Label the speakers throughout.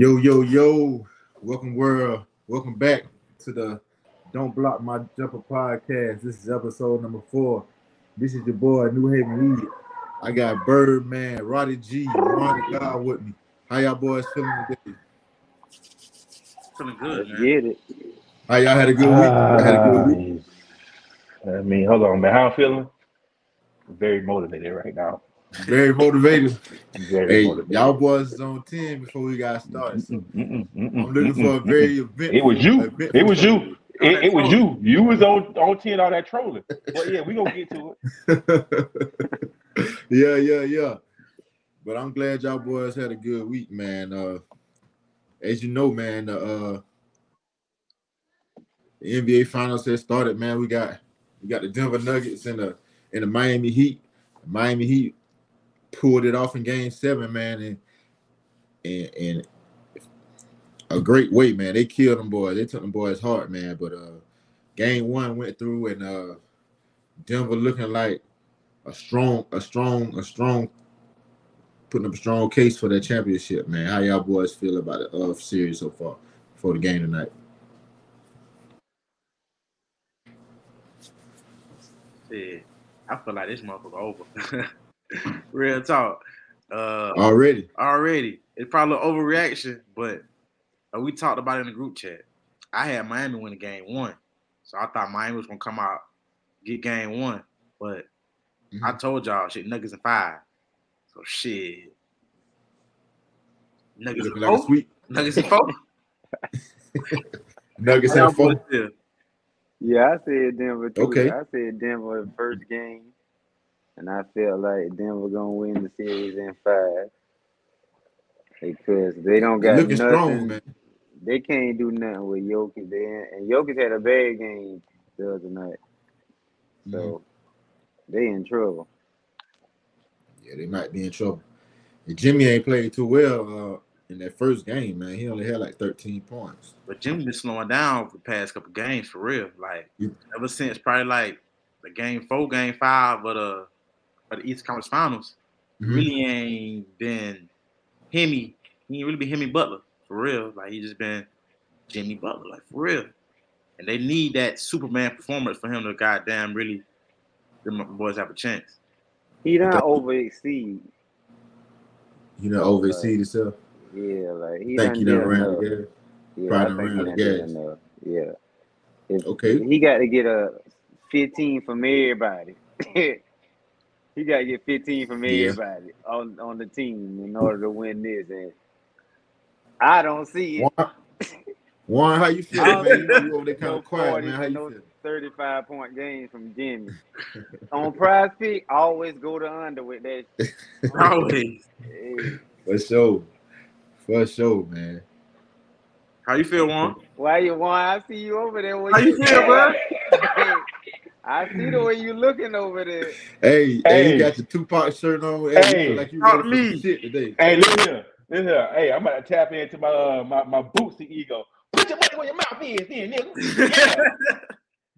Speaker 1: Yo, yo, yo. Welcome, world. Welcome back to the Don't Block My Jumper podcast. This is episode number four. This is your boy, New Haven Heat. I got Birdman, Roddy G, Ronnie God with me. How y'all boys feeling today?
Speaker 2: Feeling good, man.
Speaker 3: Get it.
Speaker 1: How y'all had a good week? I had a good week.
Speaker 4: Uh, I mean, hold on, man. How I'm feeling? Very motivated right now.
Speaker 1: Very motivating.
Speaker 4: Very
Speaker 1: Hey,
Speaker 4: motivated.
Speaker 1: y'all boys is on 10 before we got started. So
Speaker 4: Mm-mm, mm-mm,
Speaker 1: I'm looking for a very event.
Speaker 4: It was you. It was you. It, it was you. You was on on ten all that trolling. But yeah, we gonna get to it.
Speaker 1: yeah, yeah, yeah. But I'm glad y'all boys had a good week, man. Uh as you know, man, the uh the NBA finals has started, man. We got we got the Denver Nuggets and the and the Miami Heat. Miami Heat pulled it off in game seven, man, and and and a great way, man. They killed them boys. They took them boys hard, man. But uh game one went through and uh Denver looking like a strong, a strong, a strong, putting up a strong case for that championship, man. How y'all boys feel about the uh, series so far for the game tonight?
Speaker 2: Shit, I feel like this motherfucker over. Real talk. Uh,
Speaker 1: Already,
Speaker 2: already, it's probably an overreaction, but uh, we talked about it in the group chat. I had Miami win the game one, so I thought Miami was gonna come out get game one, but I
Speaker 1: Mhm.
Speaker 2: told y'all shit Nuggets in five. So shit, Nuggets in
Speaker 1: looking like
Speaker 2: four. Nuggets in four.
Speaker 1: Nuggets and four.
Speaker 2: y'all boys feel?
Speaker 3: Yeah, I said Denver too.
Speaker 1: Okay.
Speaker 3: I said Denver the first game, and I felt like Denver gonna win the series in five because they don't got
Speaker 1: Looking
Speaker 3: nothing.
Speaker 1: strong, man.
Speaker 3: They can't do nothing with Jokic. They, and Jokic had a bad game the other night, so they in trouble.
Speaker 1: Yeah, they might be in trouble. And Jimmy ain't played too well uh, in that first game, man. He only had like 13 points.
Speaker 2: But Jimmy been slowing down for the past couple games for real. Like
Speaker 1: Yeah.
Speaker 2: ever since probably like the game four, game five of the of the East Conference Finals,
Speaker 1: Mhm.
Speaker 2: really ain't been Himmy. He ain't really been Himmy Butler for real. Like he just been Jimmy Butler, like for real. And they need that Superman performance for him to goddamn really the boys have a chance.
Speaker 3: He don't
Speaker 1: Okay.
Speaker 3: over exceed.
Speaker 1: You know, overexceed himself.
Speaker 3: Yeah, like he
Speaker 1: Think
Speaker 3: done
Speaker 1: you done
Speaker 3: did
Speaker 1: ran
Speaker 3: enough.
Speaker 1: the gas.
Speaker 3: Yeah,
Speaker 1: Probably
Speaker 3: I
Speaker 1: done
Speaker 3: think
Speaker 1: ran
Speaker 3: he
Speaker 1: the
Speaker 3: done did
Speaker 1: gas.
Speaker 3: enough. Yeah. If,
Speaker 1: Okay.
Speaker 3: He got to get a 15 from everybody. he got to get 15 from
Speaker 1: Yeah.
Speaker 3: everybody on, on the team in order to win this. And I don't see it.
Speaker 1: Warren, Warren, how you
Speaker 3: I
Speaker 1: feeling,
Speaker 3: don't
Speaker 1: man?
Speaker 3: see
Speaker 1: You over there kind
Speaker 3: no
Speaker 1: of quiet,
Speaker 3: 40,
Speaker 1: man. How you
Speaker 3: no
Speaker 1: feeling?
Speaker 3: 35 point games from Jimmy. on prize pick, always go to under with that.
Speaker 2: Always.
Speaker 3: Hey,
Speaker 1: For sure. For sure, man.
Speaker 2: How you feel, Juan?
Speaker 3: why you want? I see you over there. Where
Speaker 2: How you feel, bro?
Speaker 3: I see the way you looking over there.
Speaker 1: Hey, hey,
Speaker 4: Hey.
Speaker 1: you got your Tupac shirt on. Hey,
Speaker 4: Hey.
Speaker 1: feel like you
Speaker 2: Talk
Speaker 1: ready for
Speaker 2: me.
Speaker 1: some shit today.
Speaker 4: Hey, listen here. Listen here. Hey, I'm about to tap into my uh, my my bootsy ego. Put your money where your mouth is, then, nigga. Yeah.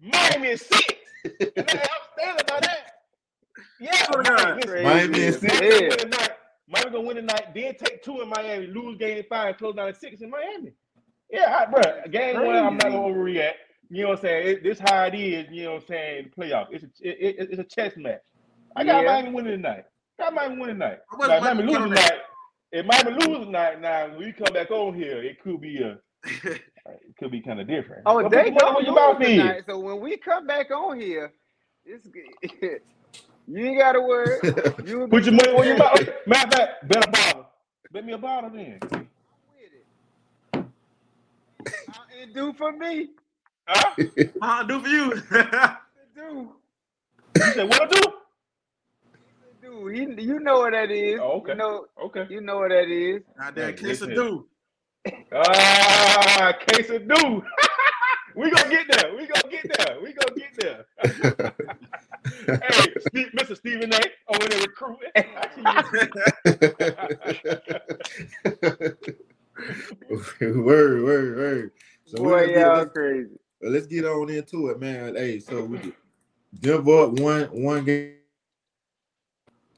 Speaker 4: Miami is six. And I understand about that. Yeah,
Speaker 2: Oh, God.
Speaker 4: Miami, listen,
Speaker 1: Miami is
Speaker 3: Crazy
Speaker 1: six.
Speaker 3: as
Speaker 4: Miami
Speaker 3: hell.
Speaker 4: gonna win tonight. Miami gonna win tonight. Then take two in Miami. Lose game five. Close down at six in Miami. Yeah, I, bro. Game one, I'm not
Speaker 3: Crazy.
Speaker 4: gonna overreact. You know what I'm saying? It, this how it is. You know what I'm saying? Playoff. It's a it, it, it's a chess match. I got
Speaker 3: Yeah.
Speaker 4: Miami winning tonight. I got Miami winning tonight.
Speaker 2: I wasn't
Speaker 4: Now, Miami
Speaker 2: winning
Speaker 4: losing
Speaker 2: tonight.
Speaker 4: tonight. If Miami loses tonight, now when we come back on here, it could be a uh, it could be kind of different.
Speaker 3: Oh,
Speaker 4: But
Speaker 3: they
Speaker 4: put your money
Speaker 3: don't
Speaker 4: where your
Speaker 3: lose
Speaker 4: mouth is.
Speaker 3: So when we come back on here, it's good. you ain't got to worry. You
Speaker 4: Put your money where your mouth. Matter of fact, bet a bottle. Bet me a bottle then.
Speaker 3: it. How it do for me?
Speaker 4: Huh?
Speaker 2: How do for you?
Speaker 3: It do.
Speaker 4: You said what I do?
Speaker 3: It do. He, you know what that is.
Speaker 4: Oh, okay.
Speaker 3: You know,
Speaker 4: Okay.
Speaker 3: you know what that is.
Speaker 2: Out there,
Speaker 4: Hey,
Speaker 2: kiss a
Speaker 4: listen.
Speaker 2: do.
Speaker 4: Ah, case of do. we gonna get there. We gonna get there. We gonna get there. hey, Steve, Mr. Stephen A. over there recruiting.
Speaker 1: word, word, word. So
Speaker 3: Boy, y'all
Speaker 1: let's,
Speaker 3: crazy.
Speaker 1: let's get on into it, man. Hey, so we Denver up one one game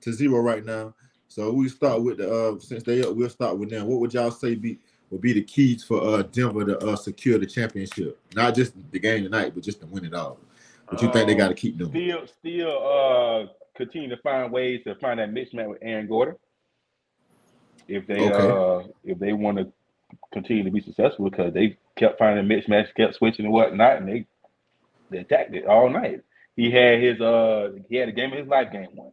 Speaker 1: to zero right now. So we start with the uh since they up, we'll start with them. What would y'all say be will be the keys for uh Denver to uh secure the championship? Not just the game tonight, but just to win it all. What you think they
Speaker 4: Um,
Speaker 1: got to keep doing?
Speaker 4: Still, still, uh, continue to find ways to find that mismatch with Aaron Gordon. If they,
Speaker 1: Okay.
Speaker 4: uh, if they want to continue to be successful, because they kept finding a mismatch, kept switching and whatnot, and they they attacked it all night. He had his, uh, he had a game of his life, game one.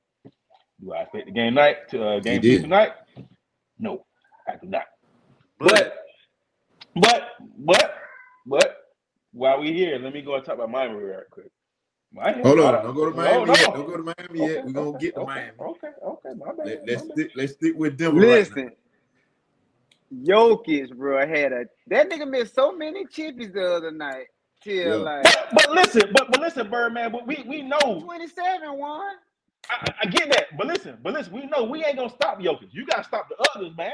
Speaker 4: Do I expect the game night to uh, game two
Speaker 1: did.
Speaker 4: tonight? No, I do not.
Speaker 2: But
Speaker 4: But, but, but, while we here, let me go and talk about Miami real quick. Miami,
Speaker 1: Hold on,
Speaker 4: a-
Speaker 1: don't go to Miami
Speaker 4: no.
Speaker 1: yet. Don't go to Miami yet. We're gonna
Speaker 4: okay,
Speaker 1: get to
Speaker 4: okay,
Speaker 1: Miami.
Speaker 4: Okay, okay, okay. My bad.
Speaker 1: Let, us
Speaker 4: my bad.
Speaker 1: stick. Let's stick with Denver. right now.
Speaker 3: Listen, Jokic, bro, had a that nigga missed so many chippies the other night. Till
Speaker 1: Yeah.
Speaker 3: like
Speaker 4: But, but listen, but but listen, Birdman. But we we know
Speaker 3: 27 one.
Speaker 4: I, I- I get that. But listen, but listen, we know we ain't gonna stop Jokic. You gotta stop the others, man.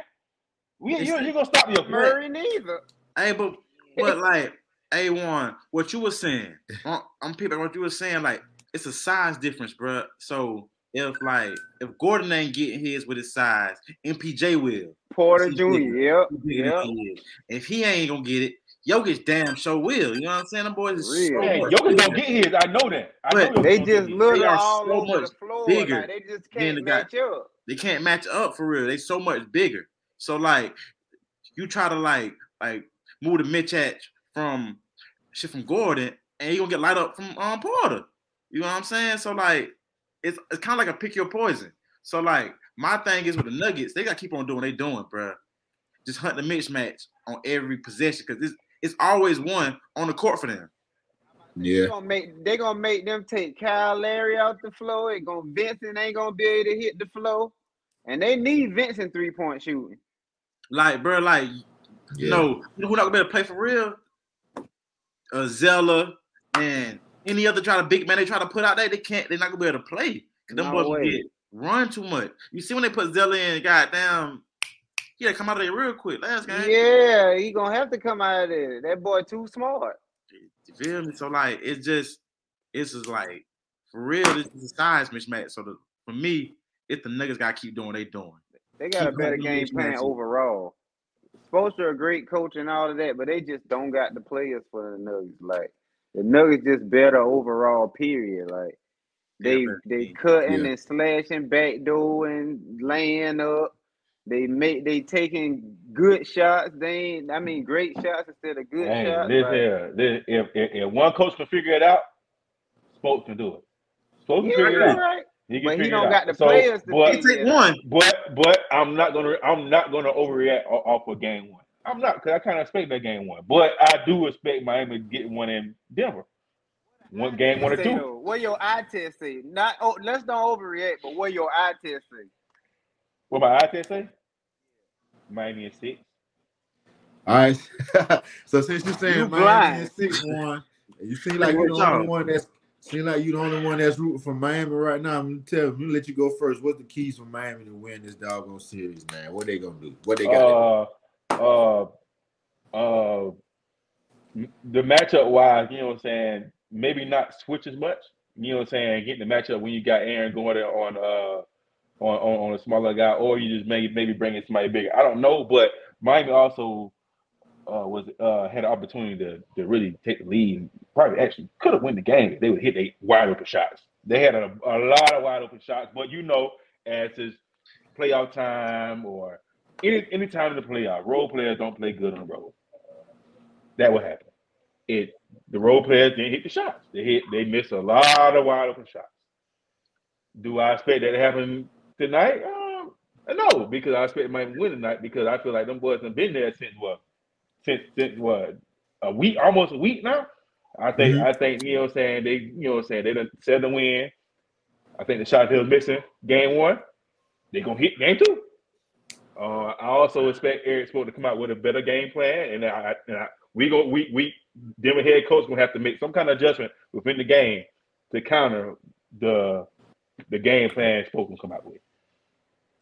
Speaker 4: We you you gonna stop Jokic.
Speaker 3: Murray neither.
Speaker 2: Hey, but but like A one, what you were saying, I'm, I'm peeping what you were saying. Like it's a size difference, bro. So if like if Gordon ain't getting his with his size, MPJ will.
Speaker 3: Porter
Speaker 2: He
Speaker 3: Jr. Yep. Yep.
Speaker 2: than he is. If he ain't gonna get it, Jokic damn sure will. You know what I'm saying? Them boys is so
Speaker 3: Real.
Speaker 4: Hey,
Speaker 2: much
Speaker 4: Jokic gonna get his. I know that. I
Speaker 2: But
Speaker 4: know
Speaker 3: They just
Speaker 4: get
Speaker 3: look
Speaker 2: They are
Speaker 3: all
Speaker 2: so
Speaker 3: over
Speaker 2: much
Speaker 3: the floor.
Speaker 2: bigger
Speaker 3: Like they just can't
Speaker 2: the guy-
Speaker 3: match up.
Speaker 2: They can't match up for real. They so much bigger. So like you try to like like move the mismatch from shit from Gordon and you gonna get light up from um Porter. You know what I'm saying? So like it's it's kind of like a pick your poison. So like my thing is with the Nuggets, they gotta keep on doing what they doing, bro. Just hunt the mismatch on every possession because it's it's always one on the court for them.
Speaker 3: They
Speaker 1: Yeah.
Speaker 3: gonna make they gonna make them take Kyle Lowry out the flow. It gonna Vincent ain't gonna be able to hit the flow. And they need Vincent three point shooting.
Speaker 2: Like, bro, like
Speaker 1: Yeah.
Speaker 2: You know who not gonna be able to play for real? Uh, Zeller and any other try to big man they try to put out there, they can't. They're not gonna be able to play. 'Cause them
Speaker 3: No
Speaker 2: boys
Speaker 3: way.
Speaker 2: get run too much. You see when they put Zeller in, goddamn, yeah, come out of there real quick. Last game,
Speaker 3: Yeah, he gonna have to come out of there. That boy too smart.
Speaker 2: you feel me? So like, it's just, it's just like for real. This is a size mismatch. So the, for me, if the niggas gotta keep doing what they doing.
Speaker 3: They got a better game plan overall. to a great coach and all of that, but they just don't got the players for the Nuggets. Like the Nuggets just better overall. Period. Like they
Speaker 2: better
Speaker 3: they cutting
Speaker 1: Yeah.
Speaker 3: and slashing, backdoor and laying up. They make they taking good shots. They ain't I mean great shots instead of good
Speaker 4: Hey,
Speaker 3: shots.
Speaker 4: this
Speaker 3: Like,
Speaker 4: here, this, if, if if one coach can figure it out, Spo can do it. Spo can
Speaker 3: yeah,
Speaker 4: figure it out.
Speaker 3: right.
Speaker 4: He can
Speaker 3: But he don't
Speaker 4: it out.
Speaker 3: got the
Speaker 4: So,
Speaker 3: players to
Speaker 4: but,
Speaker 2: He take one.
Speaker 4: but but I'm not gonna I'm not gonna overreact off of game one. I'm not because I kind of expect that game one, but I do expect Miami to get one in Denver. One game one or
Speaker 3: Say,
Speaker 4: two.
Speaker 3: though, What your eye test say? Not oh, let's don't overreact, but what your eye test say?
Speaker 4: What my eye test say? Miami is six.
Speaker 1: All right. so since you're saying
Speaker 3: You
Speaker 1: Miami
Speaker 3: blind.
Speaker 1: is six one, you seem like you're the only one that's seem like you're the only one that's rooting for Miami right now. I'm gonna tell I'm let you go first. What's the keys for Miami to win this doggone series, man? What they gonna do? What they got?
Speaker 4: Uh, uh, uh, the matchup wise, you know what I'm saying? Maybe not switch as much. You know what I'm saying? Getting the matchup when you got Aaron Gordon on uh on, on, on a smaller guy, or you just maybe maybe bring in somebody bigger. I don't know, but Miami also uh, was uh, had an opportunity to, to really take the lead. Probably actually could have won the game if they would hit they wide open shots. They had a, a lot of wide open shots, but you know, as it's playoff time or any any time in the playoff, role players don't play good on the road. That will happen. It the role players didn't hit the shots. They hit they missed a lot of wide open shots. Do I expect that to happen tonight? Um, no, because I expect to win tonight because I feel like them boys have been there since what? Since since what? A week, almost a week now. I think
Speaker 1: Mhm.
Speaker 4: I think you know what I'm saying they you know what I'm saying they done said the win. I think the shot they was missing game one. They gonna hit game two. Uh, I also expect Erik Spo to come out with a better game plan, and I, and I we go we we Denver head coach gonna have to make some kind of adjustment within the game to counter the the game plan Spo gonna come out with.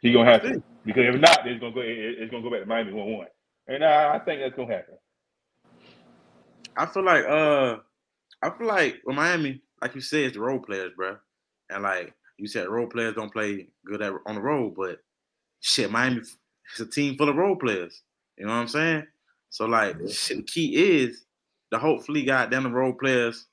Speaker 4: He gonna have to because if not, it's gonna go it- it's gonna go back to Miami one one, and I, I think that's gonna happen.
Speaker 2: I feel like uh I feel like with Miami, like you said, it's the role players, bro. And like you said, role players don't play good at, on the road, but shit, Miami is a team full of role players. You know what I'm saying? So like shit, the key is to hopefully got down the role players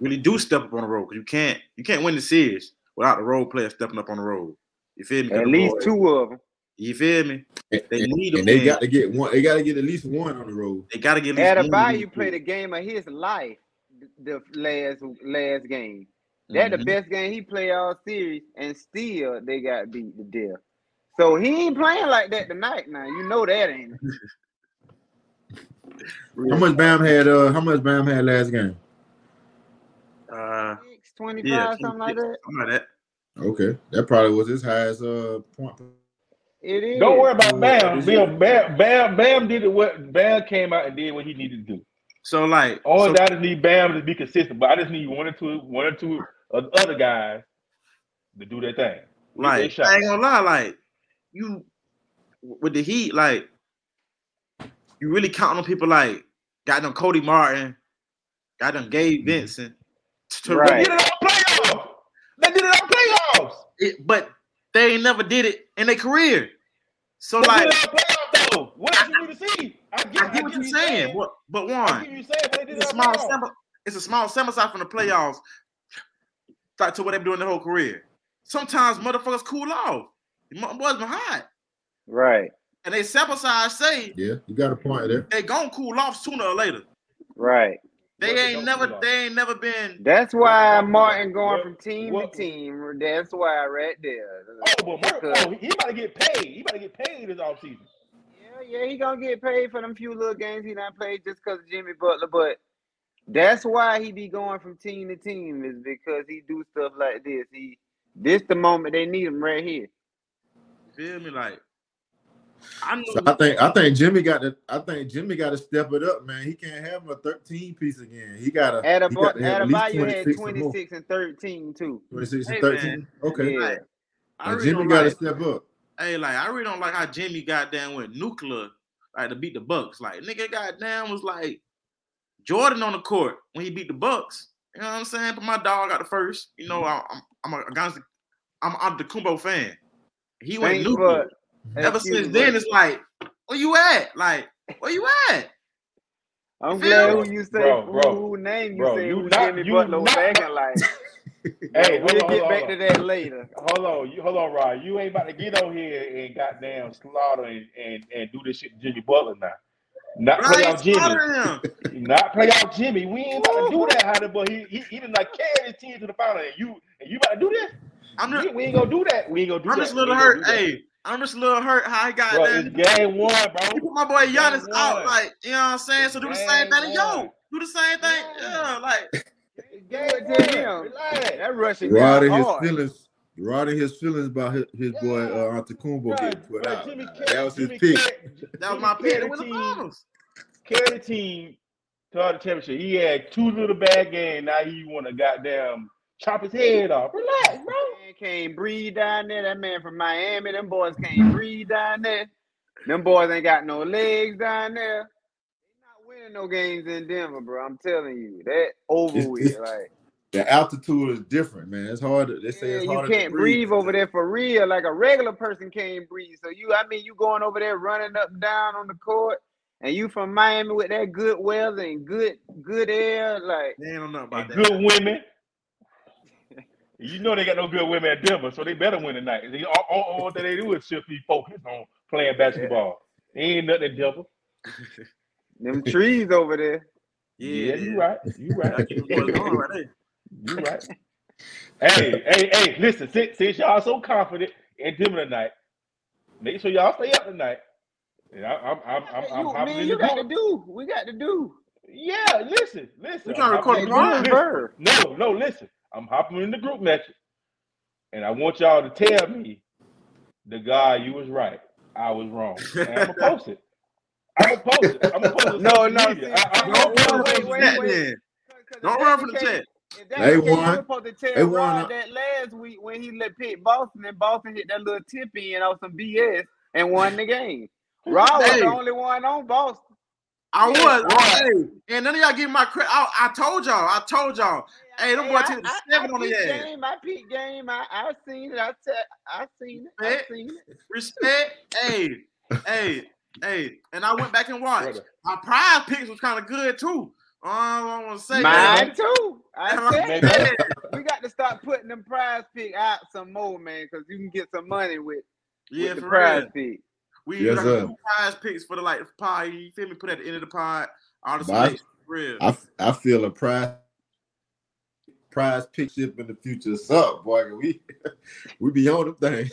Speaker 2: really do step up on the road because you can't you can't win the series without the role players stepping up on the road. You feel me?
Speaker 3: At least
Speaker 2: boys-
Speaker 3: two of them.
Speaker 2: You feel me? They
Speaker 1: and-
Speaker 2: need a
Speaker 1: and they
Speaker 2: win.
Speaker 1: got to get one. They got to get at least one on the road.
Speaker 2: They gotta get at least one of these
Speaker 3: Adebayo played
Speaker 2: two.
Speaker 3: a game of his life the last last game. That the
Speaker 2: Mhm.
Speaker 3: best game he played all series, and still they got beat to death. So he ain't playing like that tonight. Now you know that ain't. it.
Speaker 1: How much Bam had? Uh, how much Bam had last game?
Speaker 2: Uh,
Speaker 3: 25,
Speaker 2: yeah,
Speaker 3: something like that.
Speaker 2: something like that.
Speaker 1: Okay, that probably was his highest uh point.
Speaker 3: It is.
Speaker 4: Don't worry about Bam.
Speaker 1: Is
Speaker 4: Bam, Bam, Bam, Bam did it. What Bam came out and did what he needed to do.
Speaker 2: So like,
Speaker 4: All
Speaker 2: so,
Speaker 4: I just need Bam to be consistent, but I just need one or two, one or two of the other guys to do their thing. Get their
Speaker 2: like. I ain't gonna lie, like you with the Heat, like you really counting on people like got them Cody Martin, got them Gabe mm-hmm. Vincent. To
Speaker 3: Right.
Speaker 4: They did it on playoffs. They did it on playoffs.
Speaker 2: it, but they ain't never did it in their career. So
Speaker 4: They
Speaker 2: like,
Speaker 4: did it on playoffs though. What else you need to see? I get,
Speaker 2: I get what you're saying, but but one,
Speaker 4: what saying, but they
Speaker 2: it's a small sample. It's a small sample size from the playoffs. Start to what they've been doing their whole career. Sometimes motherfuckers cool off. The mo- boys been hot,
Speaker 3: Right,
Speaker 2: and they sample size say
Speaker 1: Yeah, you got a point there.
Speaker 2: they gonna cool off sooner or later.
Speaker 3: right.
Speaker 2: They
Speaker 4: What
Speaker 2: ain't
Speaker 4: don't
Speaker 2: never they ain't never been
Speaker 3: That's why Martin going
Speaker 4: what-
Speaker 3: from team
Speaker 4: what-
Speaker 3: to team. That's why right there.
Speaker 4: Oh, but Murray, oh,
Speaker 3: Because-
Speaker 4: oh, he about to get paid. He about to get paid this offseason.
Speaker 3: Yeah, yeah, he gonna get paid for them few little games he not played just because of Jimmy Butler. But that's why he be going from team to team is because he do stuff like this. He this the moment they need him right here.
Speaker 2: You feel me like I knew
Speaker 1: So I think I think Jimmy got to I think Jimmy got to step it up, man. He can't have a 13 piece again. He got to he got
Speaker 3: Adab-
Speaker 1: to have at
Speaker 3: Adebayo had
Speaker 1: 26 or more.
Speaker 3: 26 and 13 too.
Speaker 1: 26 and 13.
Speaker 2: man.
Speaker 1: Okay.
Speaker 3: Yeah.
Speaker 2: like, really
Speaker 1: Jimmy got to
Speaker 2: like,
Speaker 1: step up.
Speaker 2: hey like I really don't like how Jimmy got down with nuclear like to beat the Bucks. Like nigga got down was like Jordan on the court when he beat the Bucks. You know what I'm saying? But my dog got the first. You know mm-hmm. I- I'm I'm a against I'm I'm the Kumbo fan. He went
Speaker 3: Thanks
Speaker 2: nuclear.
Speaker 3: for-
Speaker 2: Ever since
Speaker 3: me,
Speaker 2: then, it's like, where you at? Like, where you at?
Speaker 3: I'm
Speaker 2: feel
Speaker 3: glad who you say
Speaker 4: Bro,
Speaker 3: who,
Speaker 4: bro,
Speaker 3: who name you
Speaker 4: bro,
Speaker 3: say
Speaker 4: you
Speaker 3: who
Speaker 4: not-
Speaker 3: Jimmy
Speaker 4: you
Speaker 3: Butler was
Speaker 4: not-
Speaker 3: acting like.
Speaker 4: Hey,
Speaker 3: we'll
Speaker 4: hold on,
Speaker 3: get
Speaker 4: hold
Speaker 3: back
Speaker 4: on.
Speaker 3: to that later.
Speaker 4: Hold on, you hold on, Rod. You ain't about to get on here and goddamn slaughter and, and, and do this shit to Jimmy Butler now. Not play
Speaker 2: Right?
Speaker 4: out Jimmy. Not play out Jimmy. We ain't about to do that, Hunter, but he he, he done like carried his team to the final. And you and you about to do this?
Speaker 2: I'm just,
Speaker 4: we ain't gonna do that. We ain't gonna do that.
Speaker 2: I'm just a little hurt. Hey, I'm just a little hurt how I got
Speaker 4: Bro,
Speaker 2: there.
Speaker 4: it's game one, bro.
Speaker 2: You put my boy Giannis
Speaker 4: Game
Speaker 2: out,
Speaker 4: one.
Speaker 2: like, you know what I'm saying? So do the same thing yo. Do the same thing.
Speaker 4: Yeah.
Speaker 2: Yeah, like,
Speaker 3: Give it to him.
Speaker 4: Relax.
Speaker 3: That Russian
Speaker 1: Rod
Speaker 3: guy
Speaker 1: and his
Speaker 3: hard.
Speaker 1: feelings. Rod his feelings about his, his boy
Speaker 4: Yeah.
Speaker 1: uh, Antetokounmpo
Speaker 4: Bro,
Speaker 1: getting put
Speaker 4: bro,
Speaker 1: out.
Speaker 4: Jimmy
Speaker 1: Nah,
Speaker 4: carried-
Speaker 1: that was his
Speaker 4: Jimmy
Speaker 1: pick.
Speaker 4: carried-
Speaker 2: that was my pick to
Speaker 4: carried
Speaker 2: the
Speaker 4: team-
Speaker 2: finals.
Speaker 4: carried the team to the championship. He had two little bad games. Now he want to goddamn chop his head off. Relax, bro.
Speaker 3: Man can't breathe down there. That man from Miami, them boys can't breathe down there. Them boys ain't got no legs down there. They not winning no games in Denver, bro. I'm telling you, that over
Speaker 1: It's-
Speaker 3: with.
Speaker 1: it's-
Speaker 3: Like,
Speaker 1: The altitude is different, man. It's hard. They say
Speaker 3: yeah,
Speaker 1: it's
Speaker 3: you can't breathe over there for real. Like a regular person can't breathe. So you, I mean, you going over there running up and down on the court, and you from Miami with that good weather and good good air. Like,
Speaker 2: They ain't know nothing
Speaker 4: And
Speaker 2: about that.
Speaker 4: good women. You know they got no good women at Denver, so they better win tonight. They, all, all, all that they do is just be focused on playing basketball. Ain't nothing in Denver.
Speaker 3: them trees over there.
Speaker 4: Yeah,
Speaker 2: Yeah,
Speaker 4: you right. You right.
Speaker 2: That's what's going on right there.
Speaker 4: You right. hey, hey, hey, listen, since, since y'all so confident in Denver tonight, make sure y'all stay up tonight. And I, I'm, I'm, I'm, I'm
Speaker 3: you,
Speaker 4: hopping
Speaker 3: man, you
Speaker 4: the
Speaker 3: got to do. We got to do.
Speaker 4: Yeah, listen, listen.
Speaker 2: We trying to record
Speaker 4: in the
Speaker 2: tomorrow?
Speaker 4: group- listen. No, no, listen. I'm hopping in the group message, and I want y'all to tell me the guy you was right, I was wrong. And I'm gonna post it. I'm gonna post it. I'm gonna post it. on
Speaker 3: No, no,
Speaker 4: media.
Speaker 3: see,
Speaker 4: I- I-
Speaker 3: see,
Speaker 2: Don't run
Speaker 3: wait,
Speaker 2: from the
Speaker 3: wait,
Speaker 2: chat
Speaker 3: wait.
Speaker 2: then.
Speaker 3: 'Cause if
Speaker 2: Don't run from the chat.
Speaker 1: They
Speaker 3: case,
Speaker 1: won.
Speaker 3: supposed to tell
Speaker 1: They won.
Speaker 3: That last week when he let pick Boston and Boston hit that little tip in on some BS and won the game. Rod was the only one on Boston.
Speaker 2: I was.
Speaker 3: right.
Speaker 2: Hey, and none of y'all give my credit. I, I told y'all. I told y'all. Hey, them boys
Speaker 3: I,
Speaker 2: took seven
Speaker 3: I
Speaker 2: on the ass.
Speaker 3: game. I game. I I seen it. I te- I seen it. I seen it.
Speaker 2: Respect. hey, hey. Hey, and I went back and watched. My prize picks was kind of good too. Uh, I want to say
Speaker 3: Mine too. I said we got to start putting them prize pick out some more, man, because you can get some money with,
Speaker 2: yeah,
Speaker 3: with the prize pick.
Speaker 2: We
Speaker 1: Yes,
Speaker 2: got
Speaker 1: sir.
Speaker 2: two prize picks for the like pod. You feel me? Put at the end of the pod. All the
Speaker 1: But I-
Speaker 2: real.
Speaker 1: I I feel a prize prize pick ship in the future. is up, boy. We we be on them thing.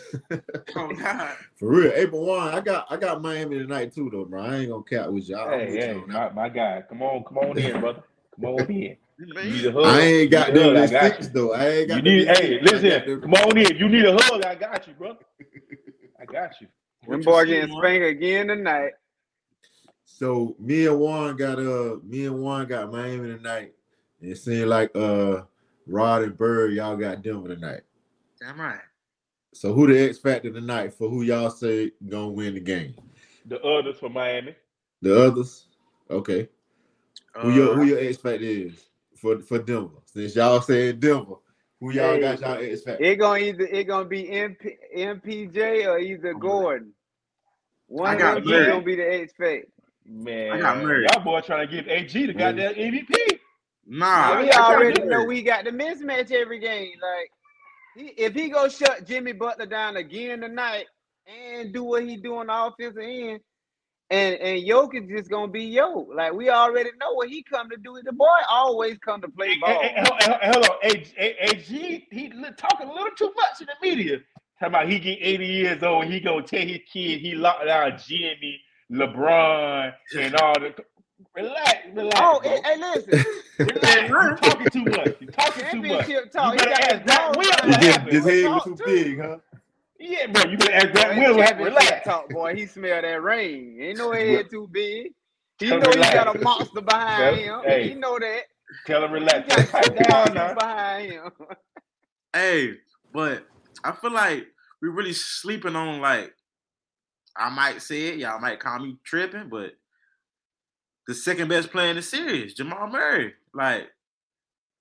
Speaker 2: oh God.
Speaker 1: for real. April one, I got I got Miami tonight too, though, bro. I ain't gonna cap with y'all.
Speaker 4: Hey,
Speaker 1: with
Speaker 4: hey, my, my guy. Come on, come on in, brother. Come on in.
Speaker 2: Man,
Speaker 4: need a hug.
Speaker 1: I ain't got
Speaker 4: You need a
Speaker 1: them
Speaker 4: hug, got
Speaker 1: receipts though. I ain't got
Speaker 4: You need, hey,
Speaker 1: I got
Speaker 4: listen, come on in. You need a hug. I got you, bro. I got you.
Speaker 3: Them
Speaker 2: What you
Speaker 3: boy
Speaker 2: see,
Speaker 3: getting spanked again tonight.
Speaker 1: So me and Juan got uh me and Juan got Miami tonight. And it seemed like uh Rod and Bird, y'all got Denver tonight.
Speaker 2: Damn right.
Speaker 1: So who the X factor tonight for who y'all say gonna win the game?
Speaker 4: The others for Miami.
Speaker 1: The others? Okay. Who your
Speaker 2: Uh,
Speaker 1: who your X factor is for for Denver? Since y'all saying Denver, who y'all
Speaker 3: Hey,
Speaker 1: got y'all X factor?
Speaker 3: It gonna either it gonna be MP, MPJ or either Gordon. One
Speaker 2: I
Speaker 3: of
Speaker 2: got
Speaker 3: them two gonna be the X factor.
Speaker 4: Man,
Speaker 2: I got Murray.
Speaker 4: y'all boy trying to give AG the goddamn MVP.
Speaker 2: nah.
Speaker 3: we
Speaker 2: I
Speaker 3: already know we got the mismatch every game. Like he, if he go shut Jimmy Butler down again tonight and do what he do on the offensive end, and and Jokic just gonna be yo. Like we already know what he come to do. The boy always come to play
Speaker 4: Hey,
Speaker 3: ball.
Speaker 4: hey, hey, hold- hey, hold on, AG, AG he li- talking a little too much in the media. Talking about he get 80 years old and he gonna tell his kid he locked down Jimmy, LeBron, and all the. Relax, relax.
Speaker 3: Oh,
Speaker 4: bro.
Speaker 3: hey, hey, listen,
Speaker 4: Relax. You talking too much. You talking too much.
Speaker 3: championship talk.
Speaker 4: You
Speaker 3: He
Speaker 4: better ask Grant Will what
Speaker 1: His,
Speaker 4: happened.
Speaker 1: his head was too
Speaker 3: too.
Speaker 1: big, huh?
Speaker 4: Yeah, bro. You better ask Grant Will what happened. Relax.
Speaker 3: talk, boy. He smell that rain. Ain't no head too big. He
Speaker 4: Tell
Speaker 3: know
Speaker 4: him
Speaker 3: he got a monster behind him.
Speaker 4: hey.
Speaker 3: He know that.
Speaker 4: Tell him
Speaker 3: He
Speaker 4: relax.
Speaker 3: got two
Speaker 4: down
Speaker 3: monsters behind him.
Speaker 2: Hey, but I feel like we're really sleeping on like I might say it, y'all might call me tripping, but the second best player in the series, Jamal Murray. Like,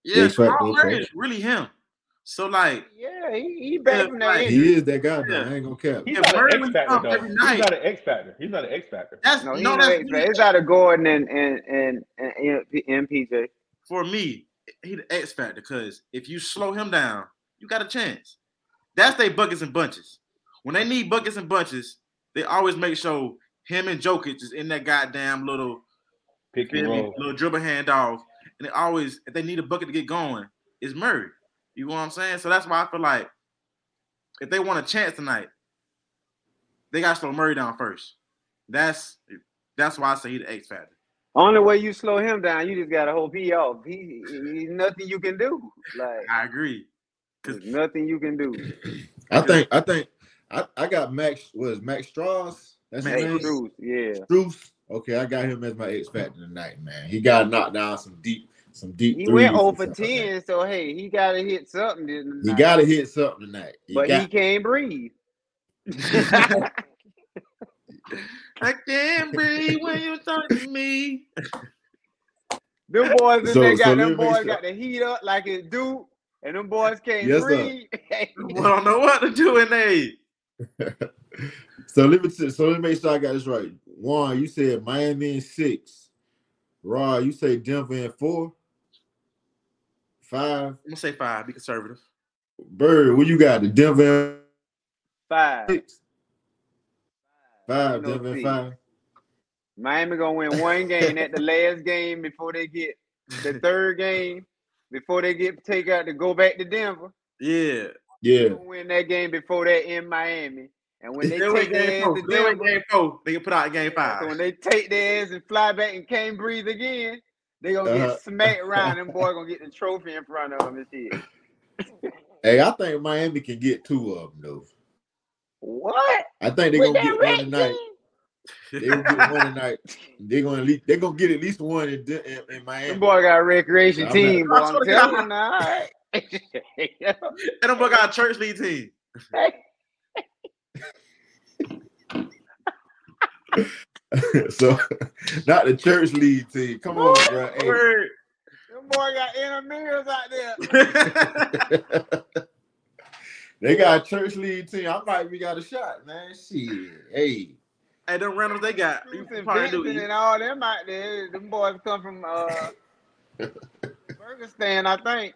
Speaker 2: yeah,
Speaker 1: X factor,
Speaker 2: Jamal Murray
Speaker 1: okay.
Speaker 2: is really him. So like,
Speaker 3: Yeah, he, he back from that
Speaker 2: like,
Speaker 3: injury.
Speaker 1: He is that guy, though.
Speaker 2: Yeah.
Speaker 1: I ain't gonna cap.
Speaker 4: He's
Speaker 2: If
Speaker 4: not an
Speaker 2: Murray
Speaker 4: X factor though. He's not an X factor. He's not an X factor.
Speaker 2: that's
Speaker 3: No,
Speaker 2: no,
Speaker 3: no
Speaker 2: that's
Speaker 3: X
Speaker 2: really
Speaker 3: It's out of Gordon and and and, and, and MPJ.
Speaker 2: for me. He the X factor because if you slow him down, you got a chance. That's they buckets and bunches. When they need buckets and bunches, they always make sure him and Jokic is in that goddamn little
Speaker 4: Pick and
Speaker 2: me,
Speaker 4: roll.
Speaker 2: little dribble handoff. And they always, if they need a bucket to get going, it's Murray. You know what I'm saying? So that's why I feel like if they want a chance tonight, they got to slow Murray down first. That's that's why I say he the X factor.
Speaker 3: Only way you slow him down, you just gotta hope he off. He, he nothing you can do. Like
Speaker 2: I agree.
Speaker 3: There's nothing you can do.
Speaker 1: I think I think I, I got Max was Max Strus. That's his
Speaker 3: Hey,
Speaker 1: name.
Speaker 3: Bruce, yeah.
Speaker 1: Strus. Okay, I got him as my X factor tonight, man. He got knocked down some deep, some deep.
Speaker 3: He went over
Speaker 1: stuff like
Speaker 3: ten, so hey, he gotta hit something. Tonight.
Speaker 1: He
Speaker 3: tonight.
Speaker 1: got to hit something tonight. He
Speaker 3: but
Speaker 1: got,
Speaker 3: he can't breathe.
Speaker 2: I can't breathe when you talk to me.
Speaker 3: Them boys in
Speaker 1: So-
Speaker 3: there got
Speaker 1: let me
Speaker 3: them boys got the heat up like it do, and them boys can't
Speaker 1: Yes, sir.
Speaker 3: breathe.
Speaker 2: I don't know what to do in there.
Speaker 1: so let me so let me make sure I got this right. One, you said Miami in six. Rod, you say Denver in four. Five.
Speaker 2: I'm gonna say five. Be conservative.
Speaker 1: Bird, what you got? The Denver in
Speaker 3: Five.
Speaker 1: six. Five.
Speaker 3: No
Speaker 1: Denver in five.
Speaker 3: Miami gonna win one game at the last game before they get the third game before they get take out to go back to Denver.
Speaker 2: Yeah.
Speaker 1: Yeah.
Speaker 3: They gonna win that game before that in Miami. And when they
Speaker 2: They win
Speaker 3: take their
Speaker 2: game
Speaker 3: ass
Speaker 2: four.
Speaker 3: to
Speaker 2: They
Speaker 3: Denver,
Speaker 2: game four. They can put out game five.
Speaker 3: so when they take their ass and fly back and can't breathe again, they gonna
Speaker 1: Uh-huh.
Speaker 3: get smacked around. Them boy gonna get the trophy in front of them and shit.
Speaker 1: Hey, I think Miami can get two of them though.
Speaker 3: What?
Speaker 1: I think they're
Speaker 3: With
Speaker 1: gonna get one tonight.
Speaker 3: team?
Speaker 1: They gonna get one tonight. They're gonna at least, they're gonna get at least one in, De- in, in Miami.
Speaker 3: Them boy got a recreation
Speaker 1: I'm
Speaker 3: team, boy.
Speaker 2: I
Speaker 3: I'm telling you now. All right.
Speaker 2: And them boy got a church league team.
Speaker 1: so not the church league team. Come on, bro. Hey.
Speaker 2: Word.
Speaker 3: Them boy got intramurals out there.
Speaker 1: they got a church league team. I might be got a shot, man. Shit. Hey.
Speaker 2: Hey, them randoms they got. You
Speaker 3: Bruce and
Speaker 2: probably do.
Speaker 3: Vincent and all them out there. Them boys come from uh Burgerstan, I think.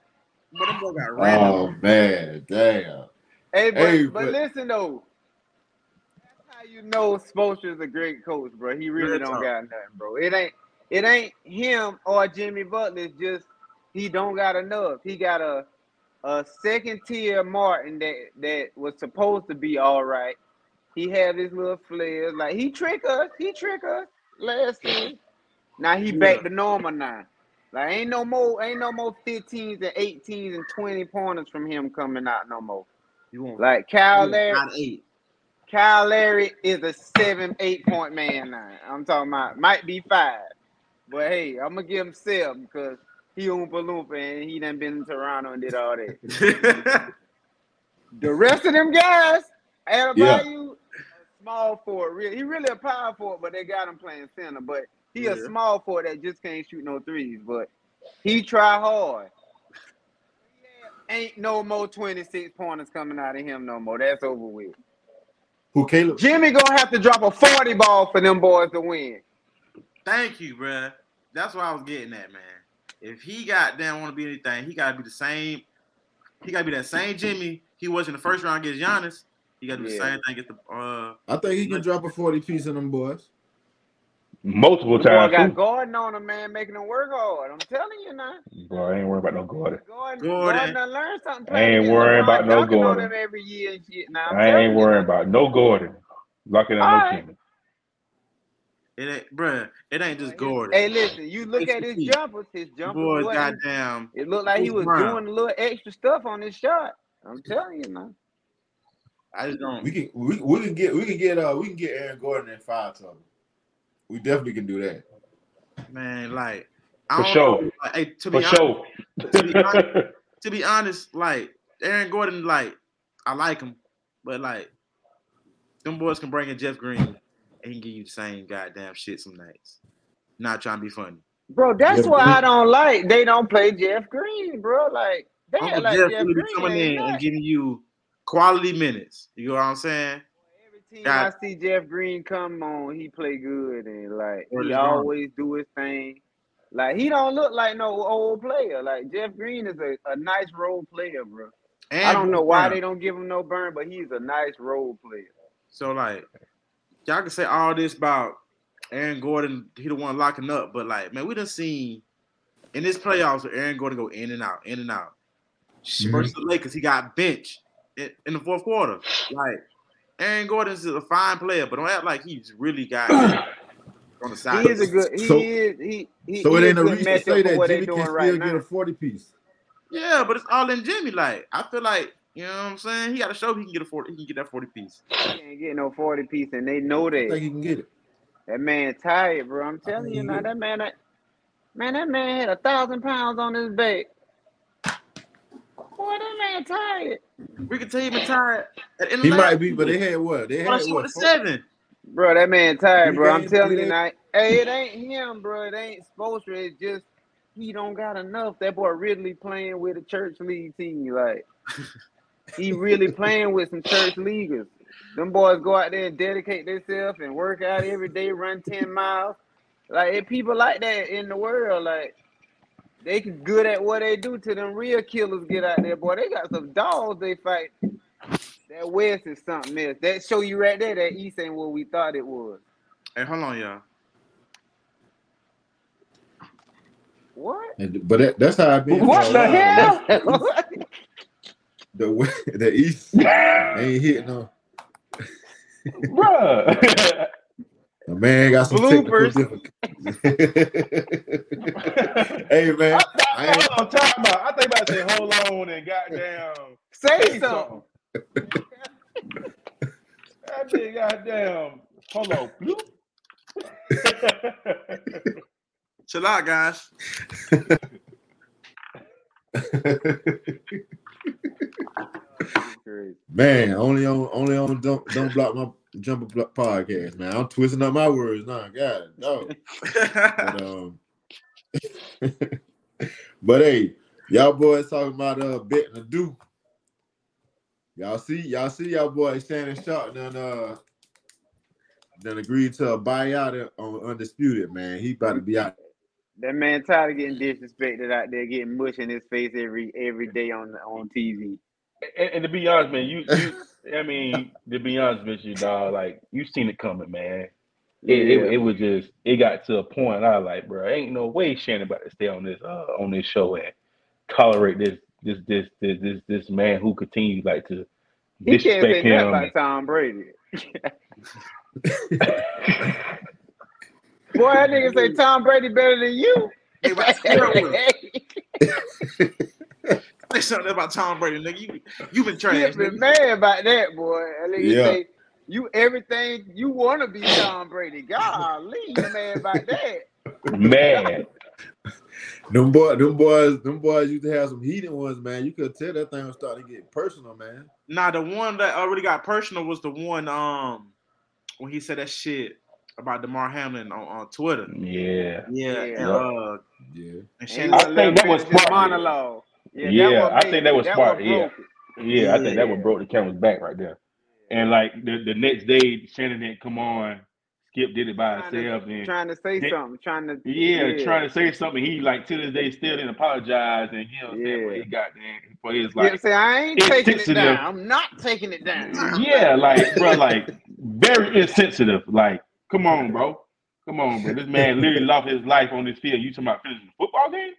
Speaker 2: But them boys got random.
Speaker 1: Oh man, damn.
Speaker 3: Hey, but,
Speaker 1: Hey,
Speaker 3: but,
Speaker 1: but-
Speaker 3: listen though. That's how you know Spoelstra's a great coach, bro. He really
Speaker 2: Real
Speaker 3: don't
Speaker 2: talk.
Speaker 3: got nothing, bro. It ain't it ain't him or Jimmy Butler. It's just he don't got enough. He got a a second tier Martin that that was supposed to be all right. He had his little flares. Like he trick us. He trick us last season. Now he back to normal now. Like ain't no more, ain't no more 15s and 18s and 20 pointers from him coming out no more.
Speaker 2: You want
Speaker 3: Like Kyle
Speaker 2: Lowry.
Speaker 3: Kyle Lowry is a seven, eight point man now. I'm talking about might be five. But hey, I'm gonna give him seven because he Oompa Loompa and he done been in Toronto and did all that. The rest of them guys,
Speaker 1: Yeah.
Speaker 3: Adebayo, small forward. Really, he really a power forward, but they got him playing center. But he a small forward that just can't shoot no threes. But he try hard. Ain't no more 26 pointers coming out of him no more. That's over with.
Speaker 1: Who Caleb?
Speaker 3: Jimmy gonna have to drop a 40 ball for them boys to win.
Speaker 2: Thank you, bruh. That's what I was getting at, man. If he got down want to be anything, he gotta be the same. He gotta be that same Jimmy he was in the first round against Giannis. He gotta do the same thing against the uh
Speaker 1: I think he can drop a 40 piece on them boys.
Speaker 4: Multiple
Speaker 3: Them boy
Speaker 4: times.
Speaker 3: got
Speaker 4: too.
Speaker 3: Gordon on him, man, making him work hard. I'm telling you now.
Speaker 4: Boy, I ain't worried about no Gordon.
Speaker 3: Gordon,
Speaker 2: Gordon.
Speaker 3: Gordon done learned something.
Speaker 4: I ain't worrying about no
Speaker 3: dunking on
Speaker 4: Gordon.
Speaker 3: him every year and shit. Now, I'm
Speaker 4: I
Speaker 3: telling
Speaker 4: ain't worrying about no Gordon. Locking in no
Speaker 3: Alright.
Speaker 4: Jimmy.
Speaker 2: it ain't bruh, it ain't just Gordon.
Speaker 3: Hey, listen, you look at his
Speaker 2: 60 feet.
Speaker 3: jumpers. His jumpers,
Speaker 2: Boy,
Speaker 3: wasn't-
Speaker 2: goddamn
Speaker 3: it looked like he was
Speaker 2: Brown.
Speaker 3: doing a little extra stuff on his shot. I'm telling you, man.
Speaker 2: I just don't
Speaker 1: We can we, we can get we can get uh we can get Aaron Gordon in five trouble. We definitely can do that.
Speaker 2: man, like
Speaker 4: For
Speaker 2: I don't
Speaker 4: sure.
Speaker 2: know. Like, hey, to
Speaker 4: For
Speaker 2: be honest,
Speaker 4: sure.
Speaker 2: to be honest, to be honest, like Aaron Gordon, like I like him, but like them boys can bring in Jeff Green and he can give you the same goddamn shit some nights. Not trying to be funny.
Speaker 3: Bro, that's
Speaker 1: Jeff
Speaker 3: why
Speaker 1: Green.
Speaker 3: I don't like they don't play Jeff Green, bro. Like they
Speaker 2: Uncle
Speaker 3: like
Speaker 2: Jeff
Speaker 3: Jeff Green.
Speaker 2: coming in and giving you quality minutes. You know what I'm saying?
Speaker 3: Every team
Speaker 2: God.
Speaker 3: I see Jeff Green come on, he play good and like he
Speaker 2: is
Speaker 3: always do his thing. Like he don't look like no old player. Like Jeff Green is a, a nice role player, bro.
Speaker 2: And
Speaker 3: I don't know why
Speaker 2: Brown.
Speaker 3: they don't give him no burn, but he's a nice role player.
Speaker 2: So like, y'all can say all this about Aaron Gordon, he the one locking up, but like, man, we done seen in this playoffs where Aaron Gordon go in and out, in and out. Versus mm-hmm. the Lakers, he got benched in, in the fourth quarter. Like, Aaron Gordon is a fine player, but don't act like he's really got on the side.
Speaker 3: He is a good. He
Speaker 1: So-
Speaker 3: is. He. he
Speaker 1: So
Speaker 3: he
Speaker 1: it ain't a reason to say that Jimmy can
Speaker 3: doing
Speaker 1: still
Speaker 3: right
Speaker 1: get
Speaker 3: now.
Speaker 1: a 40 piece.
Speaker 2: Yeah, but it's all in Jimmy. Like, I feel like you know what I'm saying. He got to show he can get a forty. He can get that forty piece.
Speaker 3: He can't get no forty piece, and they know
Speaker 1: I think
Speaker 3: that.
Speaker 1: he can get it.
Speaker 3: That man tired, bro. I'm telling
Speaker 1: think
Speaker 3: you now. That man. That, man, that man had a thousand pounds on his back. Boy, that man tired.
Speaker 2: We can tell you retired. At the end of
Speaker 1: He might be, but
Speaker 2: season.
Speaker 1: they had what? They had what?
Speaker 2: with a
Speaker 1: four-
Speaker 2: seven.
Speaker 3: Bro, that man tired, bro. I'm telling you
Speaker 1: days?
Speaker 3: now. Hey, it ain't him, bro. It ain't Spoelstra. It's just he don't got enough. That boy Ridley playing with a church league team. Like he really playing with some church leaguers. Them boys go out there and dedicate themselves and work out every day, run 10 miles. Like if people like that in the world, like they good at what they do to them real killers get out there, boy. They got some dogs they fight. That West is something else. That show you right there that East ain't what we thought it was.
Speaker 2: Hey, hold on, y'all.
Speaker 3: What?
Speaker 1: And- But that, that's how I've been.
Speaker 4: What the
Speaker 1: while.
Speaker 4: hell?
Speaker 1: The West- the East ain't hitting no.
Speaker 4: Bruh.
Speaker 1: The man got some
Speaker 3: Bloopers.
Speaker 1: hey man, I
Speaker 4: Hold
Speaker 1: ain't,
Speaker 4: on, time out. I think about to say hold on and goddamn
Speaker 3: Say
Speaker 4: say
Speaker 3: something.
Speaker 4: something. That big goddamn hold on. Bloop.
Speaker 2: Chill out, guys.
Speaker 1: Man, only on only on don't don't block my jumper block podcast, man. I'm twisting up my words now. God, no. But um, but hey, y'all boys talking about uh betting the do. Y'all see, y'all see y'all boys Shannon Sharpe done uh done agreed to a buyout on Undisputed, man. He about to be out.
Speaker 3: That man tired of getting disrespected out there, getting mush in his face every every day on on TV.
Speaker 4: And, and to be honest, man, you, you I mean, to be honest with you, dog, like you seen it coming, man. It, it, it was just it got to a point I was like, bro, ain't no way Shannon about to stay on this uh on this show and tolerate this this this this this, this man who continues like to
Speaker 3: He can't say
Speaker 4: disrespect him.
Speaker 3: about Tom Brady. Boy, that nigga say Tom Brady better than you.
Speaker 2: Hey, but I swear with him. Say something about Tom Brady, nigga. You you been
Speaker 3: He
Speaker 2: trash.
Speaker 3: been
Speaker 2: nigga.
Speaker 3: mad about that, boy. That nigga
Speaker 1: Yeah.
Speaker 3: say you everything you want to be Tom Brady. Golly, you mad about that?
Speaker 4: Man,
Speaker 1: Them boy, them boys, them boys used to have some heated ones, man. You could tell that thing was starting to get personal, man.
Speaker 2: Nah, the one that already got personal was the one um when he said that shit about Damar Hamlin on, on Twitter.
Speaker 4: yeah.
Speaker 2: Yeah,
Speaker 3: Yeah.
Speaker 2: and uh
Speaker 1: Yeah.
Speaker 2: and
Speaker 3: And
Speaker 2: Shannon,
Speaker 4: I think that was
Speaker 3: finish monologue. Yeah,
Speaker 4: Yeah,
Speaker 3: that
Speaker 4: I
Speaker 3: made
Speaker 4: think that
Speaker 3: it.
Speaker 4: was
Speaker 3: That
Speaker 4: smart,
Speaker 3: what
Speaker 4: yeah. Yeah, I think that
Speaker 3: Yeah.
Speaker 4: would broke the camel's back right there. And like the, the next day, Shannon didn't come on. Skip did it by
Speaker 3: Trying to-
Speaker 4: himself, and
Speaker 3: Trying to say
Speaker 4: They-
Speaker 3: something, trying to
Speaker 4: yeah, trying to say something. He like to this day still didn't apologize, and you know what I'm saying? But
Speaker 3: Yeah.
Speaker 4: he got there for his
Speaker 3: Yeah,
Speaker 4: like,
Speaker 3: say I ain't taking it down. I'm not taking it down.
Speaker 4: yeah, like bro, like very insensitive. Like, come on, bro, come on, bro. This man literally lost his life on this field. You talking about finishing the football game?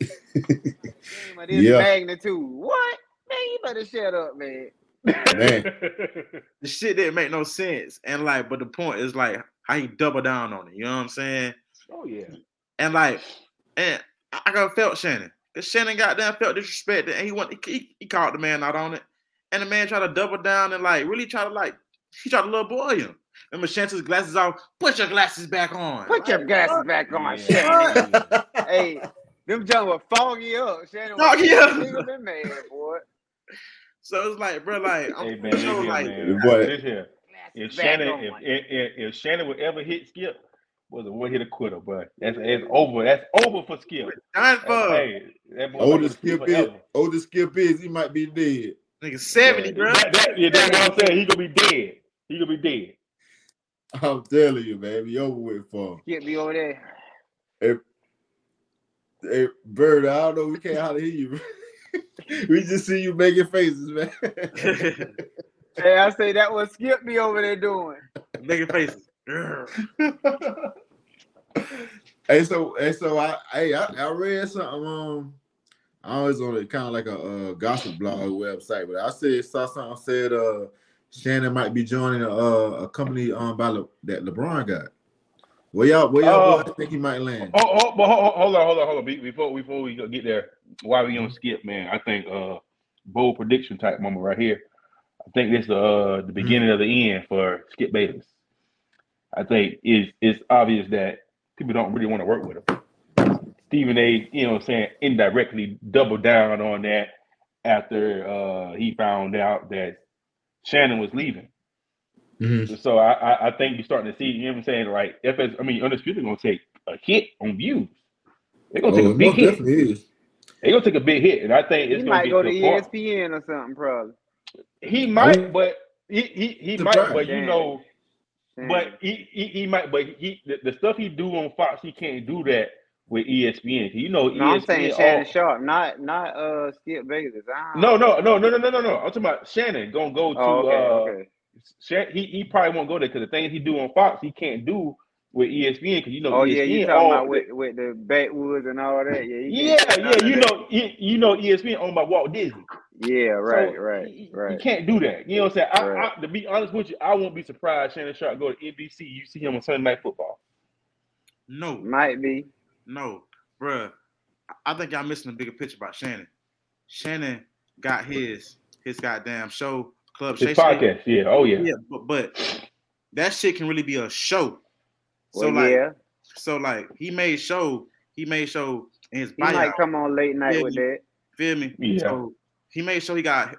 Speaker 3: Game of this
Speaker 1: Yeah.
Speaker 3: magnitude. What? Man, you better shut up, man.
Speaker 1: Man.
Speaker 2: the shit didn't make no sense. And like, but the point is like how he double down on it. You know what I'm saying?
Speaker 4: oh yeah.
Speaker 2: And like, and I I got felt Shannon. Cause Shannon got down, felt disrespected, and he went he, he called the man out on it. And the man tried to double down and like really try to like he tried to little boy him. Remember Shannon took glasses off, put your glasses back on.
Speaker 3: Put your glasses
Speaker 2: what?
Speaker 3: back on,
Speaker 4: Yeah.
Speaker 3: Shannon. hey, them junk will foggy up. Shannon was
Speaker 2: Foggy up.
Speaker 3: nigga been mad, boy.
Speaker 2: So it's like, bro, like I'm
Speaker 4: Hey man,
Speaker 2: sure, like
Speaker 4: man.
Speaker 1: Boy.
Speaker 4: This here. If Shannon, if, if, if, if Shannon would ever hit Skip, was a one hit a quitter, but that's it's over. That's over for Skip.
Speaker 2: done
Speaker 4: That's,
Speaker 2: for
Speaker 4: hey, that boy
Speaker 1: Older
Speaker 4: gonna
Speaker 1: skip is,
Speaker 4: forever.
Speaker 1: older skip is, he might be dead.
Speaker 2: nigga 70, bro.
Speaker 4: That, that, yeah, that's what I'm saying. He gonna be dead. He gonna be dead.
Speaker 1: I'm telling you, man, be over with for him.
Speaker 3: Get me over there.
Speaker 1: Hey, Bird, I don't know, we can't hardly hear you. we just see you making faces, man.
Speaker 3: Hey, I say that was Skip me over there doing.
Speaker 2: Making faces.
Speaker 1: Hey, so, hey, so I, hey, I, I read something. Um, I was on it kind of like a uh, gossip blog website, but I said saw something said uh Shannon might be joining a, uh, a company um by Le, that LeBron got. Where y'all, where y'all boys think he might land?
Speaker 4: Oh, oh, but hold, hold on, hold on, hold on. Be- Before before we get there, while we on Skip, man, I think uh bold prediction type moment right here. I think this uh the beginning of the end for Skip Bayless. I think it's it's obvious that people don't really want to work with him. Stephen A, you know what I'm saying, indirectly doubled down on that after uh he found out that Shannon was leaving.
Speaker 1: Mhm.
Speaker 4: So I, I, I think you're starting to see, you know what I'm saying? Like FS, I mean, Undisputed gonna take a hit on views. They're gonna take
Speaker 1: Oh,
Speaker 4: a big hit.
Speaker 1: definitely is.
Speaker 4: They're gonna take a big hit, and I think it's
Speaker 3: He
Speaker 4: gonna
Speaker 3: might go
Speaker 4: to
Speaker 3: to
Speaker 4: a point-
Speaker 3: ESPN or something, probably.
Speaker 4: He might,
Speaker 1: Oh.
Speaker 4: but he he, he
Speaker 1: Surprise.
Speaker 4: might, but you know,
Speaker 3: Damn.
Speaker 4: but he, he he might, but he the, the stuff he do on Fox, he can't do that with ESPN. You know,
Speaker 3: no, I'm
Speaker 4: ESPN.
Speaker 3: saying
Speaker 4: all-
Speaker 3: Shannon Sharpe, not not uh Skip Bayless.
Speaker 4: No, no, no, no, no, no, no, no. I'm talking about Shannon gonna go to.
Speaker 3: Oh, okay,
Speaker 4: uh,
Speaker 3: okay.
Speaker 4: Shan- he he probably won't go there because the things he do on Fox, he can't do with ESPN because you know.
Speaker 3: Oh
Speaker 4: ESPN
Speaker 3: yeah, you talking
Speaker 4: all-
Speaker 3: about with, with the backwoods and all that? Yeah,
Speaker 4: Yeah,
Speaker 3: can't do none
Speaker 4: yeah, you know, you, you know, ESPN owned by Walt Disney.
Speaker 3: Yeah, right,
Speaker 4: So,
Speaker 3: right,
Speaker 4: you,
Speaker 3: right.
Speaker 4: You can't do that. You know what I'm saying? I,
Speaker 3: Right.
Speaker 4: I, to be honest with you, I won't be surprised Shannon Sharpe go to NBC. You see him on Sunday Night Football.
Speaker 2: No,
Speaker 3: Might be.
Speaker 2: no, bruh. I- I think y'all missing the bigger picture about Shannon. Shannon got his his goddamn show, Club
Speaker 4: His
Speaker 2: Shay Shay.
Speaker 4: podcast, yeah, oh yeah,
Speaker 2: Yeah, but, but that shit can really be a show. So
Speaker 3: Well,
Speaker 2: like,
Speaker 3: yeah,
Speaker 2: so like he made show, he made show in his
Speaker 3: he might come on late night
Speaker 2: Yeah,
Speaker 3: with
Speaker 2: you-
Speaker 3: that.
Speaker 2: Feel me?
Speaker 4: Yeah.
Speaker 2: So he made sure he got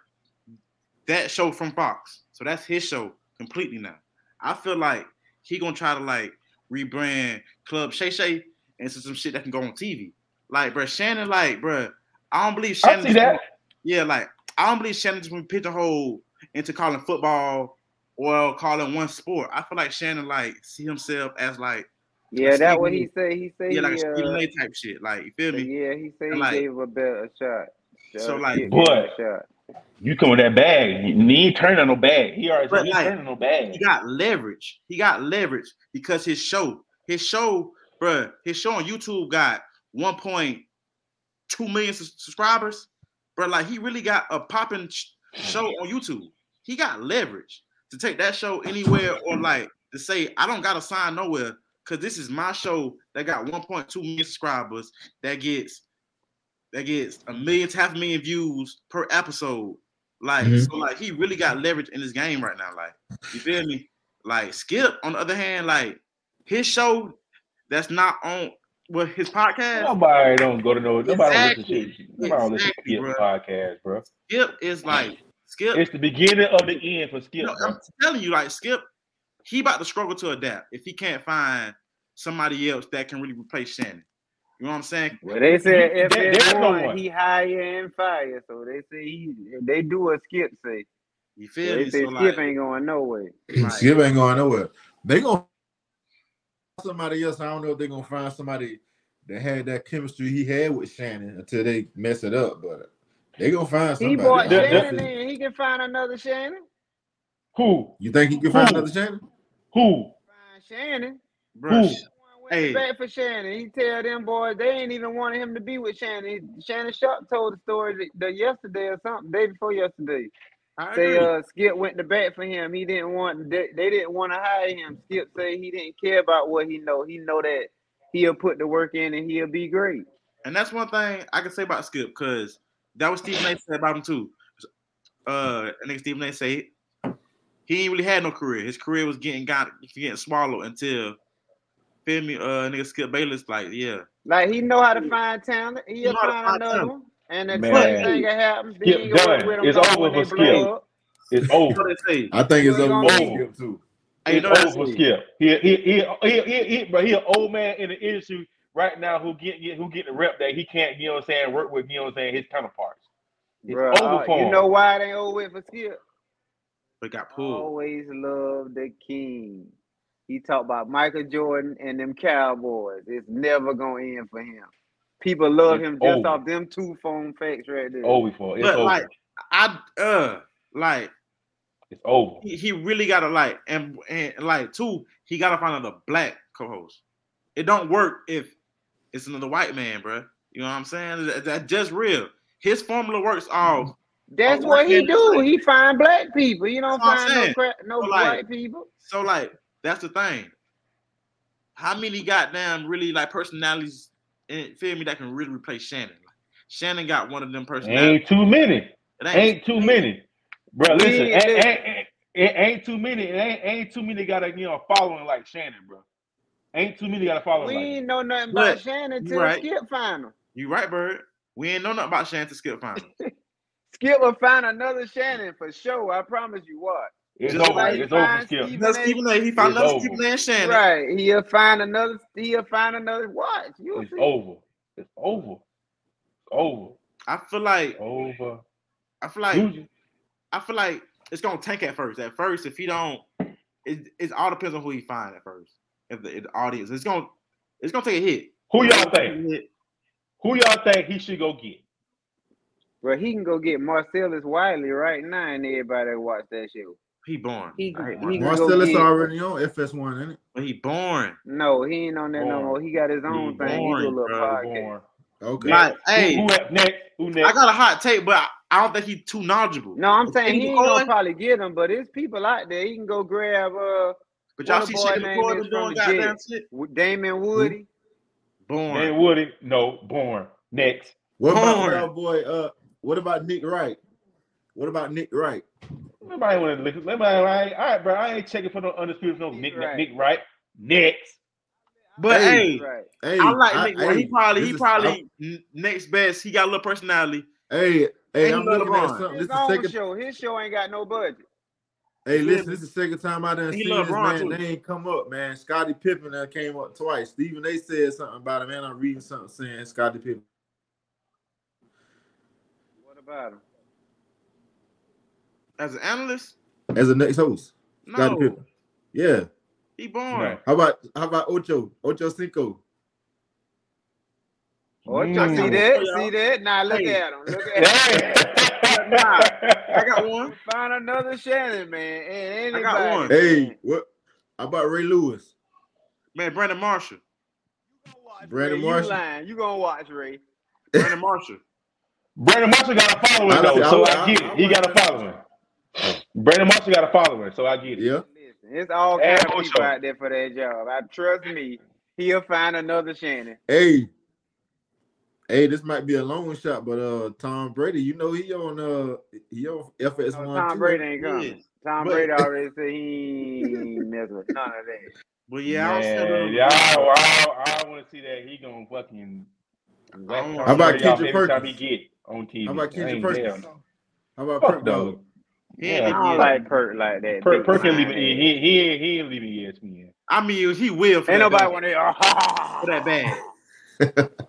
Speaker 2: that show from Fox. So that's his show completely now. I feel like he gonna try to like rebrand Club Shay Shay into some shit that can go on TV. Like, bro, Shannon, like, bro, I don't believe Shannon.
Speaker 4: I
Speaker 2: Shannon.
Speaker 4: see that.
Speaker 2: Yeah, like I don't believe Shannon just been pigeonholed into calling football or calling one sport. I feel like Shannon like see himself as like
Speaker 3: Yeah, that what he say. He say
Speaker 2: yeah, like a
Speaker 3: he,
Speaker 2: Stephen
Speaker 3: uh,
Speaker 2: A type shit. Like you feel me?
Speaker 3: yeah, he say he
Speaker 2: Like-
Speaker 3: gave a better a shot.
Speaker 2: So,
Speaker 3: Uh,
Speaker 2: like-
Speaker 3: Skip gave him a
Speaker 4: But- You come with that bag. He he ain't turning on no bag. He already
Speaker 2: But,
Speaker 4: he
Speaker 2: like,
Speaker 4: turning no bag.
Speaker 2: He got leverage. He got leverage because his show, his show, bruh, his show on YouTube got 1.2 million subscribers. But like he really got a popping sh- show on YouTube. He got leverage to take that show anywhere or like to say, I don't gotta sign nowhere because this is my show that got 1.2 million subscribers that gets that gets a million to half a million views per episode. Like,
Speaker 1: Mhm.
Speaker 2: so like he really got leverage in this game right now. Like, you feel me? Like Skip, on the other hand, like his show that's not on well, his podcast,
Speaker 4: Nobody don't go to no. Nobody don't listen
Speaker 2: Exactly.
Speaker 4: to shit. Nobody don't listen to
Speaker 2: Exactly,
Speaker 4: Skip
Speaker 2: bro.
Speaker 4: podcast, bro.
Speaker 2: Skip is like Skip.
Speaker 4: It's the beginning of the end for Skip.
Speaker 2: No,
Speaker 4: bro.
Speaker 2: I'm telling you, like Skip, he about to struggle to adapt if he can't find somebody else that can really replace Shannon. You know what I'm saying?
Speaker 3: Well, they said if
Speaker 4: There-
Speaker 3: there's
Speaker 4: there's no
Speaker 3: one,
Speaker 4: one.
Speaker 3: he hire and fire. So they say he they do a skip say.
Speaker 2: You
Speaker 3: So
Speaker 2: feel
Speaker 3: they
Speaker 2: me?
Speaker 3: say
Speaker 2: So
Speaker 3: skip
Speaker 2: like,
Speaker 3: ain't going nowhere.
Speaker 1: Skip ain't going nowhere. They gonna somebody else. I don't know if they're gonna find somebody that had that chemistry he had with Shannon until they mess it up. But they gonna find
Speaker 3: He
Speaker 1: somebody.
Speaker 3: bought Shannon
Speaker 1: Honestly,
Speaker 3: in. He can find another Shannon.
Speaker 4: Who?
Speaker 1: You think he can find
Speaker 4: Who?
Speaker 1: another Shannon?
Speaker 4: Who?
Speaker 3: Find Shannon.
Speaker 2: bro,
Speaker 4: Who?
Speaker 3: Went
Speaker 2: Hey.
Speaker 3: back for Shannon. He tell them boys they ain't even wanted him to be with Shannon. Shannon Sharpe told the story the, the yesterday or something, day before yesterday. Say uh Skip went to bat for him. He didn't want they, they didn't want to hire him. Skip say he didn't care about what he know. He know that he'll put the work in and he'll be great.
Speaker 2: And that's one thing I can say about Skip, because that was Stephen A. said about him too. Uh, I think Stephen A. say he ain't really had no career. His career was getting got getting swallowed until feel me. Uh, nigga Skip Bayless like yeah.
Speaker 3: Like he know how to find talent. He'll
Speaker 2: to
Speaker 3: find
Speaker 2: find
Speaker 3: another
Speaker 2: talent.
Speaker 3: one. And the
Speaker 4: Man.
Speaker 3: same thing that happens. Then
Speaker 4: Skip
Speaker 3: you
Speaker 4: done.
Speaker 3: with them
Speaker 4: It's
Speaker 3: no
Speaker 4: over
Speaker 3: when
Speaker 4: for
Speaker 3: blow
Speaker 4: Skip.
Speaker 3: up.
Speaker 4: It's
Speaker 2: You know
Speaker 4: over.
Speaker 2: what they say?
Speaker 1: I think it's
Speaker 3: We're
Speaker 1: over
Speaker 3: gonna
Speaker 1: with. Skip too.
Speaker 2: Hey, you
Speaker 4: It's
Speaker 2: know
Speaker 4: over for? Skip. He, he, he, he, he, he, bro, he an old man in the industry right now who get, get who get the rep that he can't, you know what I'm saying, work with, you know what I'm saying, his counterparts. It's
Speaker 3: Bruh,
Speaker 4: over
Speaker 3: uh,
Speaker 4: for
Speaker 3: you
Speaker 4: him.
Speaker 3: know why it ain't over with for Skip?
Speaker 2: But got pulled.
Speaker 3: Always love the king. He talked about Michael Jordan and them Cowboys. It's never gonna end for him. People love
Speaker 4: It's
Speaker 3: him just
Speaker 4: over.
Speaker 3: off them two phone facts right there.
Speaker 4: Over for it's
Speaker 2: But
Speaker 4: over.
Speaker 2: like I uh like
Speaker 4: it's over.
Speaker 2: he, he really gotta like and and like two he gotta find another black co-host. It don't work if it's another white man, bro. You know what I'm saying? That, that's just real. His formula works off.
Speaker 3: That's what he
Speaker 2: okay.
Speaker 3: do. He find black people. You don't
Speaker 2: I'm
Speaker 3: find no
Speaker 2: saying.
Speaker 3: crap, no
Speaker 2: So, like,
Speaker 3: white people.
Speaker 2: So like that's the thing. How many goddamn really like personalities in feel me that can really replace Shannon? Like, Shannon got one of them personalities.
Speaker 4: Ain't too many.
Speaker 2: It
Speaker 4: Ain't too many. Bro, listen,
Speaker 3: ain't-
Speaker 4: ain't, ain't, ain't, it ain't too many. It ain't, ain't too many got a you know following like Shannon, bro. Ain't too many got a following
Speaker 3: We
Speaker 4: like
Speaker 3: ain't know nothing about Shannon
Speaker 2: you
Speaker 3: till
Speaker 2: right.
Speaker 3: Skip find him.
Speaker 2: You right, Bird. We ain't know nothing about Shannon to skip final.
Speaker 3: Skip will find another Shannon for sure. I promise you what.
Speaker 4: It's
Speaker 2: Just
Speaker 4: over.
Speaker 3: like
Speaker 4: It's
Speaker 3: he
Speaker 4: over,
Speaker 3: finds
Speaker 4: Skip.
Speaker 3: Steve-
Speaker 2: That's Stephen A. He found
Speaker 4: It's
Speaker 2: another
Speaker 4: over.
Speaker 2: Stephen A. and Shannon.
Speaker 3: Right. He'll find another he'll find another watch. You'll
Speaker 4: It's
Speaker 3: see.
Speaker 4: over. It's over. It's over.
Speaker 2: I feel like
Speaker 4: Over.
Speaker 2: I feel like
Speaker 4: Lose.
Speaker 2: I feel like it's gonna tank at first. At first, if he don't, it, it all depends on who he find at first. If the, if the audience, it's gonna it's gonna take a hit.
Speaker 4: Who y'all think? Who y'all think he should go get?
Speaker 3: Well, he can go get Marcellus Wiley right now and everybody watch that show.
Speaker 2: He born.
Speaker 3: He-
Speaker 2: I
Speaker 3: he-
Speaker 2: Marcellus,
Speaker 3: go
Speaker 1: Marcellus
Speaker 3: get-
Speaker 1: already on FS1, ain't it?
Speaker 2: but he born.
Speaker 3: No, he ain't on that no more. He got his own
Speaker 4: He
Speaker 3: thing. He do a
Speaker 2: born,
Speaker 3: little
Speaker 2: bro,
Speaker 3: podcast.
Speaker 4: Born.
Speaker 1: Okay.
Speaker 2: Like, hey,
Speaker 4: who at- next? Who next?
Speaker 2: I got a hot take, but I, I don't think he's too knowledgeable.
Speaker 3: No, I'm saying he
Speaker 2: Kenny
Speaker 3: gonna
Speaker 2: McCoy,
Speaker 3: probably get him, but there's people out there. He can go grab uh
Speaker 2: But y'all see
Speaker 3: a boy
Speaker 2: Shane
Speaker 3: name
Speaker 2: McCoy
Speaker 3: is
Speaker 2: been doing
Speaker 3: from the
Speaker 2: goddamn shit.
Speaker 3: Damien Woody.
Speaker 2: Born.
Speaker 4: Man Woody. No, born. Next.
Speaker 1: What about
Speaker 2: Born.
Speaker 1: our boy? Uh, what about Nick Wright? What about Nick Wright?
Speaker 4: Nobody want to listen. Nobody, all right, all right, bro. I ain't checking for no undisputed no Nick,
Speaker 3: Nick
Speaker 4: Nick,
Speaker 3: Wright.
Speaker 4: Nick Next.
Speaker 2: But
Speaker 1: Hey.
Speaker 2: hey,
Speaker 3: Right.
Speaker 1: Hey,
Speaker 2: I like
Speaker 1: I-
Speaker 2: Nick. Wright. he probably he
Speaker 1: is-
Speaker 2: probably n- next best. He got a little personality.
Speaker 1: Hey, hey,
Speaker 2: And
Speaker 1: I'm
Speaker 2: he love
Speaker 1: looking at something. This
Speaker 3: His
Speaker 1: is
Speaker 3: own
Speaker 1: second.
Speaker 3: show. His show ain't got no budget.
Speaker 1: Hey, listen, this is the second time I done
Speaker 2: He
Speaker 1: seen
Speaker 2: love
Speaker 1: this man
Speaker 2: too.
Speaker 1: name come up, man. Scottie Pippen that came up twice. Stephen they said something about it, man. I'm reading something saying Scottie Pippen.
Speaker 3: What about him?
Speaker 2: As an analyst,
Speaker 1: as a next host. Scottie
Speaker 2: No,
Speaker 1: Pippen. Yeah.
Speaker 2: he born.
Speaker 4: No.
Speaker 1: How about how about Ocho? Ocho Cinco.
Speaker 3: Oh,
Speaker 4: Mm.
Speaker 3: see that? See that? Now look
Speaker 2: Hey.
Speaker 3: at him. Look at him.
Speaker 2: I got one.
Speaker 3: Find another Shannon, man. Ain't
Speaker 2: I got one.
Speaker 1: Hey, what how about Ray Lewis?
Speaker 2: Man, Brandon Marshall.
Speaker 1: Brandon
Speaker 3: Ray,
Speaker 1: Marshall.
Speaker 3: You lying. You gonna watch Ray.
Speaker 2: Brandon Marshall.
Speaker 4: Brandon Marshall got a following
Speaker 1: I-
Speaker 4: though, so
Speaker 1: I-
Speaker 4: I, get it. He got a following. Brandon Marshall got a following, so I get it.
Speaker 1: Yeah.
Speaker 3: Listen, it's all
Speaker 4: And
Speaker 3: kind of
Speaker 4: Ocho.
Speaker 3: people out there for that job. I trust me. He'll find another Shannon.
Speaker 1: Hey. Hey, this might be a long shot, but uh Tom Brady, you know he on uh he on FS
Speaker 3: No,
Speaker 1: one.
Speaker 3: Tom
Speaker 1: too.
Speaker 3: Brady ain't coming.
Speaker 2: is.
Speaker 3: Tom
Speaker 2: But-
Speaker 3: Brady already said he ain't messing with none of that.
Speaker 2: But yeah, I don't see
Speaker 4: Man, yeah, I, I, I want to see that. He gonna fucking.
Speaker 2: How
Speaker 1: about
Speaker 4: Brady off
Speaker 1: Kendrick
Speaker 4: every time
Speaker 1: Perkins?
Speaker 4: he get on TV.
Speaker 1: How about
Speaker 4: I
Speaker 1: Kendrick
Speaker 4: ain't
Speaker 1: Perkins? How about
Speaker 4: Fuck
Speaker 1: Perk
Speaker 4: no.
Speaker 1: Dog?
Speaker 2: He ain't
Speaker 3: I
Speaker 2: leaving
Speaker 3: don't
Speaker 2: ESPN.
Speaker 3: like Perk like that.
Speaker 4: Per, Perk ain't leaving. He he he ain't leaving ESPN.
Speaker 2: I mean, he will for
Speaker 3: Ain't nobody want to.
Speaker 2: for that bag.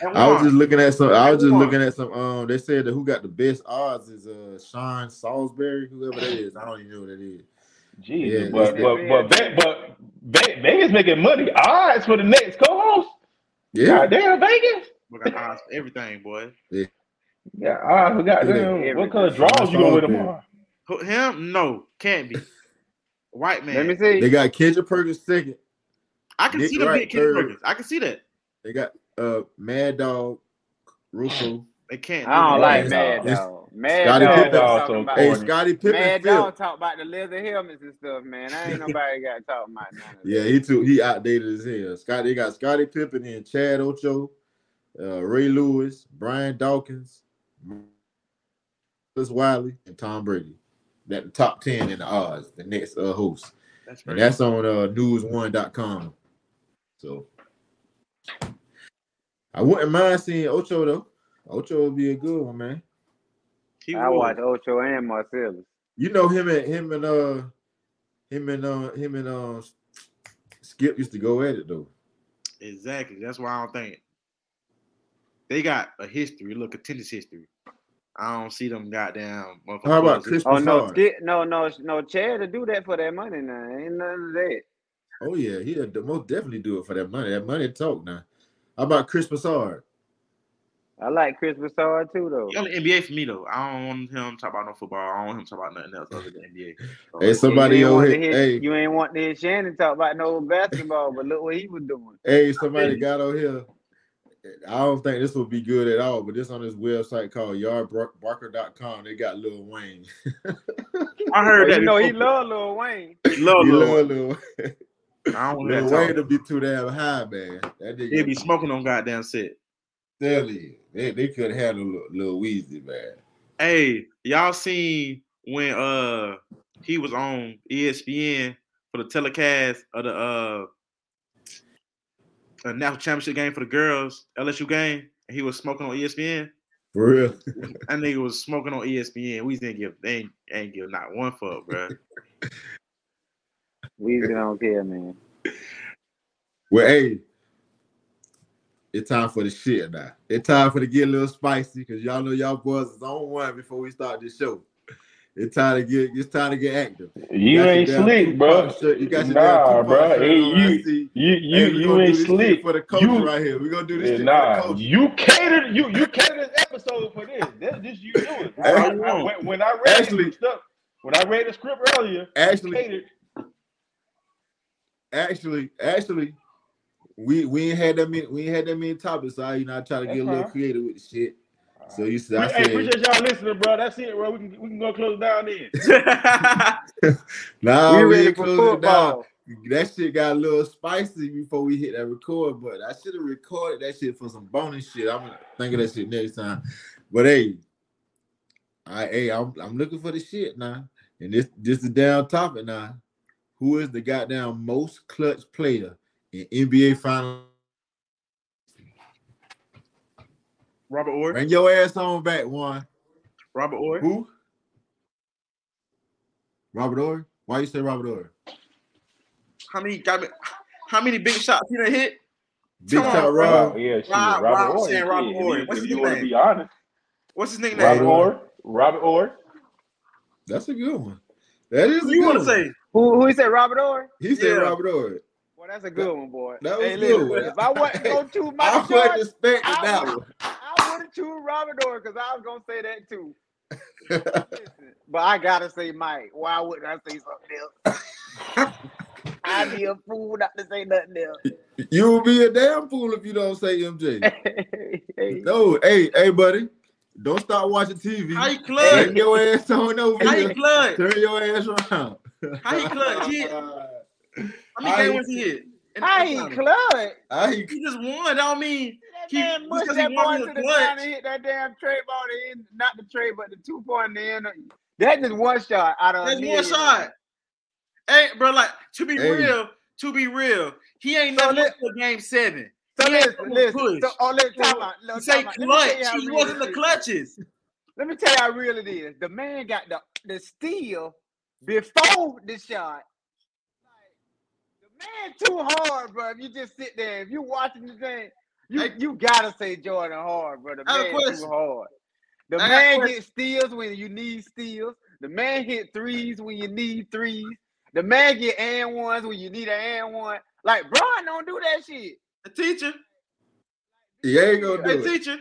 Speaker 2: And
Speaker 1: I was just looking at some. I was just looking at some. Um, they said that who got the best odds is uh Sean Salisbury, whoever that is. I don't even know who that is.
Speaker 4: Jesus,
Speaker 1: Yeah,
Speaker 4: but
Speaker 3: it's-
Speaker 4: but but Ve- but Vegas making money. Odds for the next co-host.
Speaker 1: Yeah,
Speaker 4: God damn Vegas.
Speaker 2: we got eyes for everything, boy.
Speaker 4: Yeah, odds. Goddamn.
Speaker 3: Yeah,
Speaker 4: What color
Speaker 3: everything.
Speaker 4: draws you gonna wear tomorrow?
Speaker 2: Who- Him? No, can't be. White man.
Speaker 3: Let me see.
Speaker 1: they got Kendrick Perkins second.
Speaker 2: I can
Speaker 1: Nick
Speaker 2: see them
Speaker 1: Wright
Speaker 2: Kendrick. Perkins. I can see that.
Speaker 1: They got uh Mad Dog, Russo.
Speaker 2: They can't.
Speaker 3: I don't
Speaker 2: do
Speaker 3: like
Speaker 2: that.
Speaker 3: Mad
Speaker 1: It's-
Speaker 3: Dog. Mad
Speaker 1: Scottie
Speaker 3: Dog
Speaker 1: Pippen.
Speaker 3: talking
Speaker 4: Also
Speaker 3: about
Speaker 1: Hey,
Speaker 4: corny.
Speaker 1: Scottie Pippen
Speaker 3: Mad
Speaker 1: fifth.
Speaker 3: Dog talk about the leather helmets and stuff, man. I ain't nobody got to talk about none of that.
Speaker 1: Yeah, he too he outdated as hell. Scottie, they got Scottie Pippen and Chad Ocho, uh, Ray Lewis, Brian Dawkins, Chris Wiley, and Tom Brady. That the top ten in the odds, the next uh, host.
Speaker 2: That's
Speaker 1: And that's on uh news1.com. So I wouldn't mind seeing Ocho though. Ocho would be a good one, man.
Speaker 2: He
Speaker 3: I watch Ocho and Marcellus.
Speaker 1: You know him and him and uh him and uh him and uh Skip used to go at it though.
Speaker 2: Exactly. That's why I don't think they got a history. Look, a tennis history. I don't see them goddamn.
Speaker 1: How about
Speaker 2: motherfuckers-
Speaker 1: Chris
Speaker 3: Oh no,
Speaker 1: Broussard?
Speaker 3: Skip, no, no, no, Chad to do that for that money now. Ain't none of that.
Speaker 1: Oh yeah, he'll d- most definitely do it for that money. That money talk now. How about Chris Broussard?
Speaker 3: I like Chris Broussard too, though.
Speaker 2: He on the NBA for me though. I don't want him to talk about no football. I don't want him to talk about nothing else other than NBA. So,
Speaker 1: Hey, somebody over here. Hey,
Speaker 3: you ain't want to hear Shannon talk about no basketball, but look what he was doing.
Speaker 1: hey, somebody got on here. I don't think this would be good at all, but this on this website called yardbarker.com. They got Lil Wayne.
Speaker 2: I heard
Speaker 3: Oh,
Speaker 2: that.
Speaker 3: you know he
Speaker 2: before.
Speaker 3: love Lil Wayne.
Speaker 2: He love
Speaker 1: He
Speaker 2: Lil
Speaker 1: love
Speaker 2: Wayne.
Speaker 1: Lil Wayne.
Speaker 2: I don't want
Speaker 1: Lil Wayne to be too damn high, man. That
Speaker 2: He'll
Speaker 1: nigga
Speaker 2: be smoking on goddamn set.
Speaker 1: tell you. They, they could handle Lil, Lil Weezy, man.
Speaker 2: Hey, y'all seen when uh he was on ESPN for the telecast of the uh a national championship game for the girls, LSU game, and he was smoking on ESPN.
Speaker 1: For real.
Speaker 2: That nigga was smoking on ESPN. We didn't give they ain't, ain't give not one fuck, bro.
Speaker 3: we don't care, man.
Speaker 1: Well, hey, it's time for the shit now. It's time for to get a little spicy because y'all know y'all boys is on one before we start this show. It's time to get it's time to get active.
Speaker 4: You
Speaker 1: got
Speaker 4: ain't slick, bro.
Speaker 1: Shirt- You got your
Speaker 4: Nah, bro. Hey, you, you, you,
Speaker 1: hey,
Speaker 4: you ain't
Speaker 1: this
Speaker 4: slick.
Speaker 1: for the culture
Speaker 4: You-
Speaker 1: right here. We're gonna do this
Speaker 4: nah,
Speaker 1: for the culture.
Speaker 4: you catered. You you catered this episode for this. That's just you doing. I, I, I, when, I read
Speaker 1: Actually-
Speaker 4: stuff, when I read the script earlier,
Speaker 1: Actually, actually, actually, we we ain't had that many we ain't had that many topics, so I you know I try to
Speaker 4: That's
Speaker 1: get a little creative with the shit. So you said
Speaker 4: Pre-
Speaker 1: I
Speaker 4: hey,
Speaker 1: said
Speaker 4: appreciate y'all listening, bro. That's it, bro. We can we can go close down then.
Speaker 1: nah,
Speaker 3: we
Speaker 1: we
Speaker 3: ready
Speaker 1: ain't
Speaker 3: for
Speaker 1: closing it down.
Speaker 3: football.
Speaker 1: That shit got a little spicy before we hit that record, but I should have recorded that shit for some bonus shit. I'm gonna think of that shit next time. But hey, I hey, I'm, I'm looking for the shit now. And this this is down topic now. Who is the goddamn most clutch player in NBA final?
Speaker 2: Robert Orr.
Speaker 1: Bring your ass on back, one.
Speaker 2: Robert Orr.
Speaker 1: Who? Robert Orr? Why you say Robert Orr?
Speaker 2: How many got me? How many big shots he done hit?
Speaker 1: Big
Speaker 2: Come on,
Speaker 1: shot
Speaker 2: bro.
Speaker 1: Rob.
Speaker 4: Yeah, shit.
Speaker 2: Rob-
Speaker 4: Robert
Speaker 2: Rob
Speaker 4: Orr.
Speaker 2: saying. Robert
Speaker 4: If
Speaker 2: Orr.
Speaker 4: you-
Speaker 2: What's
Speaker 4: If
Speaker 2: his
Speaker 4: you want to
Speaker 2: name?
Speaker 4: be honest,
Speaker 2: What's his nickname?
Speaker 4: Robert
Speaker 1: Orr.
Speaker 4: Orr. Robert Orr.
Speaker 1: That's a good one. That is a
Speaker 2: you want to say?
Speaker 3: Who who he said Robert Orr?
Speaker 1: He said
Speaker 2: Yeah.
Speaker 1: Robert Horry.
Speaker 3: Well, that's a good one, boy.
Speaker 1: that was
Speaker 3: hey,
Speaker 1: good.
Speaker 3: listen, if I wasn't go to
Speaker 1: I
Speaker 3: Michael
Speaker 1: wasn't
Speaker 3: Jordan,
Speaker 1: expecting
Speaker 3: I
Speaker 1: that one.
Speaker 3: I would have choose Robert Orr because I was gonna say that too. But I gotta say Mike. Why wouldn't I say something else? I'd be a fool not to say nothing else.
Speaker 1: you would be a damn fool if you don't say MJ.
Speaker 3: Hey,
Speaker 1: no, hey, hey, buddy, don't stop watching TV.
Speaker 2: How you clutch?
Speaker 1: Turn your ass on over
Speaker 2: How you clutch?
Speaker 1: Turn your ass around.
Speaker 2: How he clutch? He- How many games
Speaker 1: he-
Speaker 2: hit? In the
Speaker 3: How
Speaker 2: first
Speaker 3: he clutch?
Speaker 1: I,
Speaker 2: He just won. That don't mean
Speaker 3: That
Speaker 2: He-
Speaker 3: man
Speaker 2: just
Speaker 3: mushed
Speaker 2: 'cause he
Speaker 3: that
Speaker 2: won
Speaker 3: boy to the
Speaker 2: clutch.
Speaker 3: ground and hit that damn tray ball to end, not the tray, but the two point in the end. That just one shot out of a
Speaker 2: that's one shot. Hey, bro, like to be
Speaker 1: Hey.
Speaker 2: real, to be real, he ain't
Speaker 3: So
Speaker 2: never
Speaker 3: let-
Speaker 2: went to game seven.
Speaker 3: So
Speaker 2: He ain't
Speaker 3: listen, listen. So, oh, let's
Speaker 2: So,
Speaker 3: talk about. Let's
Speaker 2: say
Speaker 3: talk about. Let me tell you
Speaker 2: clutch.
Speaker 3: how
Speaker 2: He wasn't the clutches.
Speaker 3: Let me tell you how real it is. The man got the the steal before the shot. Like, the man too hard, bro. If you just sit there, if you watching the thing, you
Speaker 2: Hey.
Speaker 3: you gotta say Jordan hard, bro. The
Speaker 2: I have a
Speaker 3: man too hard. The
Speaker 2: I
Speaker 3: man
Speaker 2: question.
Speaker 3: get steals when you need steals. The man hit threes when you need threes. The man get and ones when you need an and one. Like Brian don't do that shit.
Speaker 2: The teacher,
Speaker 1: he ain't gonna
Speaker 2: hey
Speaker 1: it.
Speaker 2: teacher,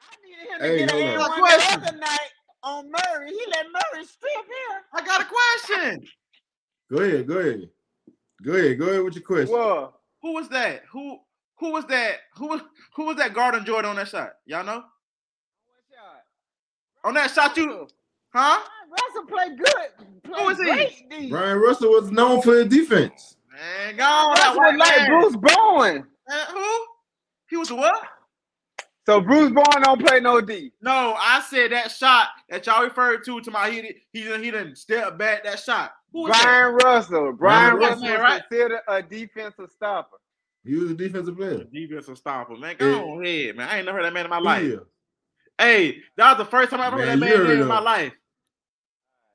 Speaker 3: I needed him to
Speaker 1: Hey,
Speaker 3: get an
Speaker 1: hold
Speaker 3: and one
Speaker 2: Question.
Speaker 3: the other night on Murray. He let Murray strip him.
Speaker 2: I got a question.
Speaker 1: Go ahead, go ahead. Go ahead, go ahead with your question.
Speaker 3: Whoa.
Speaker 2: Who was that? Who who was that? Who was who was that guarding Jordan on that shot? Y'all know? On that shot, you huh?
Speaker 3: Russell played good. Played
Speaker 2: Who is he?
Speaker 3: great, D.
Speaker 1: Bryon Russell was known for his defense.
Speaker 2: Man, go on, that
Speaker 3: Russell was
Speaker 2: white
Speaker 3: like
Speaker 2: man.
Speaker 3: Bruce Bowen.
Speaker 2: Uh, who? He was the what?
Speaker 3: So Bruce Bowen don't play no D.
Speaker 2: No, I said that shot that y'all referred to to my he did- he didn't he didn't step back that shot. Who was that?
Speaker 3: Bryon Russell. Brian
Speaker 1: Bryon
Speaker 3: Russell
Speaker 2: Russell, right?
Speaker 3: considered a defensive stopper.
Speaker 1: He was a defensive player.
Speaker 2: Defensive stopper, man. Go
Speaker 1: Yeah.
Speaker 2: on ahead, man. I ain't never heard that man in my life.
Speaker 1: he is?
Speaker 2: Hey, that was the first time I ever heard that man
Speaker 1: heard
Speaker 2: in
Speaker 1: of-
Speaker 2: my life.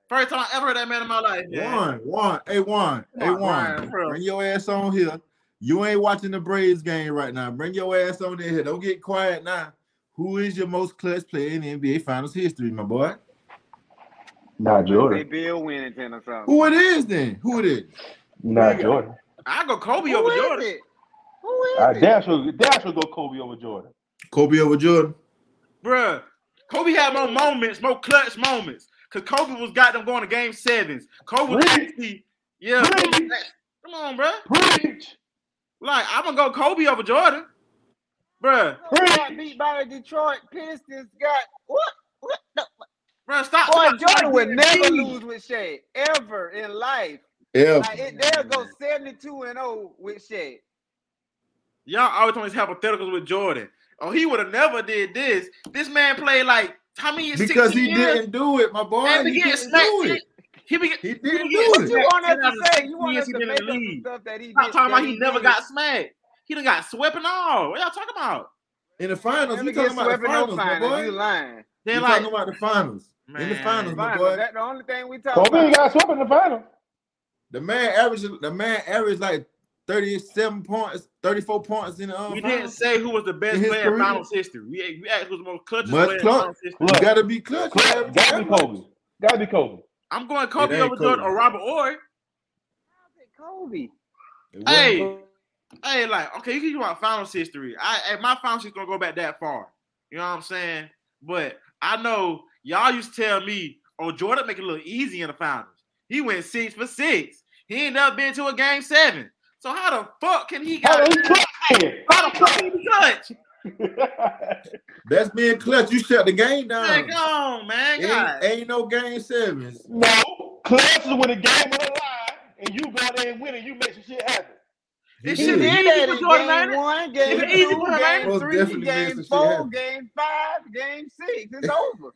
Speaker 2: First time I ever heard that man in my life. One,
Speaker 1: one, Juan, hey Juan,
Speaker 2: Come
Speaker 1: hey
Speaker 2: on,
Speaker 1: Juan,
Speaker 2: Brian, bro.
Speaker 1: bring your ass on here. You ain't watching the Braves game right now. Bring your ass on in here. Don't get quiet now. Who is your most clutch player in NBA Finals history, my boy?
Speaker 4: Not
Speaker 3: Say
Speaker 4: Jordan.
Speaker 3: Bill Winnington or something.
Speaker 1: Who it is then? Who it is?
Speaker 4: Not Jordan.
Speaker 2: I go Kobe
Speaker 3: Who
Speaker 2: over Jordan.
Speaker 3: it? Who is
Speaker 4: I
Speaker 3: it?
Speaker 4: damn sure, damn sure go Kobe over Jordan.
Speaker 1: Kobe over Jordan.
Speaker 2: Bruh, Kobe had more moments, more clutch moments. Cause Kobe was got them going to game sevens. Kobe was
Speaker 4: Really?
Speaker 2: actually, yeah.
Speaker 4: Really?
Speaker 2: Come on, bruh.
Speaker 4: Preach.
Speaker 2: Like I'm gonna go Kobe over Jordan. Bruh,
Speaker 3: Got beat by the Detroit Pistons. Got what? What? The,
Speaker 2: bruh, stop.
Speaker 3: boy,
Speaker 2: stop
Speaker 3: Jordan would never
Speaker 2: me.
Speaker 3: lose with Shea ever in life.
Speaker 1: Yeah.
Speaker 3: Like they'll go seventy-two and zero with Shea.
Speaker 2: Y'all always on these hypotheticals with Jordan. Oh, he would have never did this. This man played like how many years?
Speaker 1: Because he
Speaker 2: years?
Speaker 1: didn't do it, my boy.
Speaker 2: And
Speaker 1: He
Speaker 2: he
Speaker 1: didn't do it.
Speaker 2: He be,
Speaker 1: He
Speaker 2: he
Speaker 1: didn't
Speaker 2: be
Speaker 1: do
Speaker 2: getting
Speaker 3: What you want us to say? You want us to make up some stuff that he
Speaker 2: Stop
Speaker 3: did.
Speaker 2: talking about he never got smacked. He done got swept and all. What y'all talking about?
Speaker 1: In the finals,
Speaker 3: Never
Speaker 1: you
Speaker 3: get
Speaker 1: talking about the
Speaker 3: swept in no
Speaker 1: finals, my boy.
Speaker 3: You lying.
Speaker 2: Then
Speaker 1: You
Speaker 2: like,
Speaker 1: talking about the finals. In the finals, my boy.
Speaker 3: That's the only thing we talk
Speaker 4: Kobe ain't
Speaker 3: about.
Speaker 4: got swept in the final.
Speaker 1: The man averaged the man averaged like 37 points, 34 points in the um,
Speaker 2: we didn't
Speaker 1: finals.
Speaker 2: say who was the best
Speaker 1: In his
Speaker 2: player in
Speaker 1: career.
Speaker 2: finals history. We, we asked who's the most clutchest
Speaker 1: Much
Speaker 2: player in
Speaker 1: clutch.
Speaker 2: finals history.
Speaker 1: You gotta be clutch. You gotta
Speaker 4: Gotta be
Speaker 1: be.
Speaker 4: Kobe. Gotta be Kobe.
Speaker 2: I'm going Kobe
Speaker 1: ain't
Speaker 2: over Jordan or Robert Horry.
Speaker 3: Kobe.
Speaker 1: It
Speaker 2: Hey.
Speaker 1: Kobe.
Speaker 2: Hey, like, okay, you can talk about finals history. I hey, my finals history gonna go back that far. You know what I'm saying? But I know y'all used to tell me, oh, Jordan make it look easy in the finals. He went six for six. He ain't never been to a game seven. So how the fuck can he
Speaker 4: How
Speaker 2: got
Speaker 4: clutch
Speaker 2: how the fuck can he clutch?
Speaker 1: That's being clutch. You shut the game
Speaker 2: Man,
Speaker 1: down.
Speaker 2: go on, man. God.
Speaker 1: Ain't, ain't no game sevens.
Speaker 4: no, clutch is when the game on the line and you go there and win and you make some shit happen.
Speaker 2: It
Speaker 1: He
Speaker 2: should be easy for
Speaker 3: in
Speaker 2: Jordan,
Speaker 3: game one, game
Speaker 2: It's easy
Speaker 3: two,
Speaker 2: for him, ain't it?
Speaker 3: game three, game four,
Speaker 1: happen.
Speaker 3: game five, game six. It's over.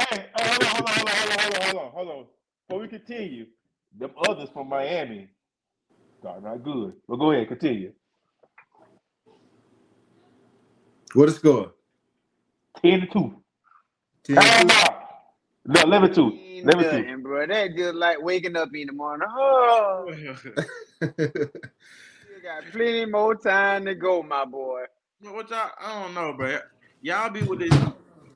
Speaker 4: Hey, hey, hold on, hold on, hold on, hold on, hold on, hold on. Before we continue, them others from Miami start not good. But go ahead, continue.
Speaker 1: What a score?
Speaker 4: 10 to 2.
Speaker 1: 10
Speaker 4: to 2. No, 11 2.
Speaker 3: Ain't
Speaker 4: 11 2.
Speaker 3: nothing, bro. That just like waking up in the morning. Oh, you got plenty more time to go, my boy.
Speaker 2: But what y'all? I don't know, bro. Y'all be with this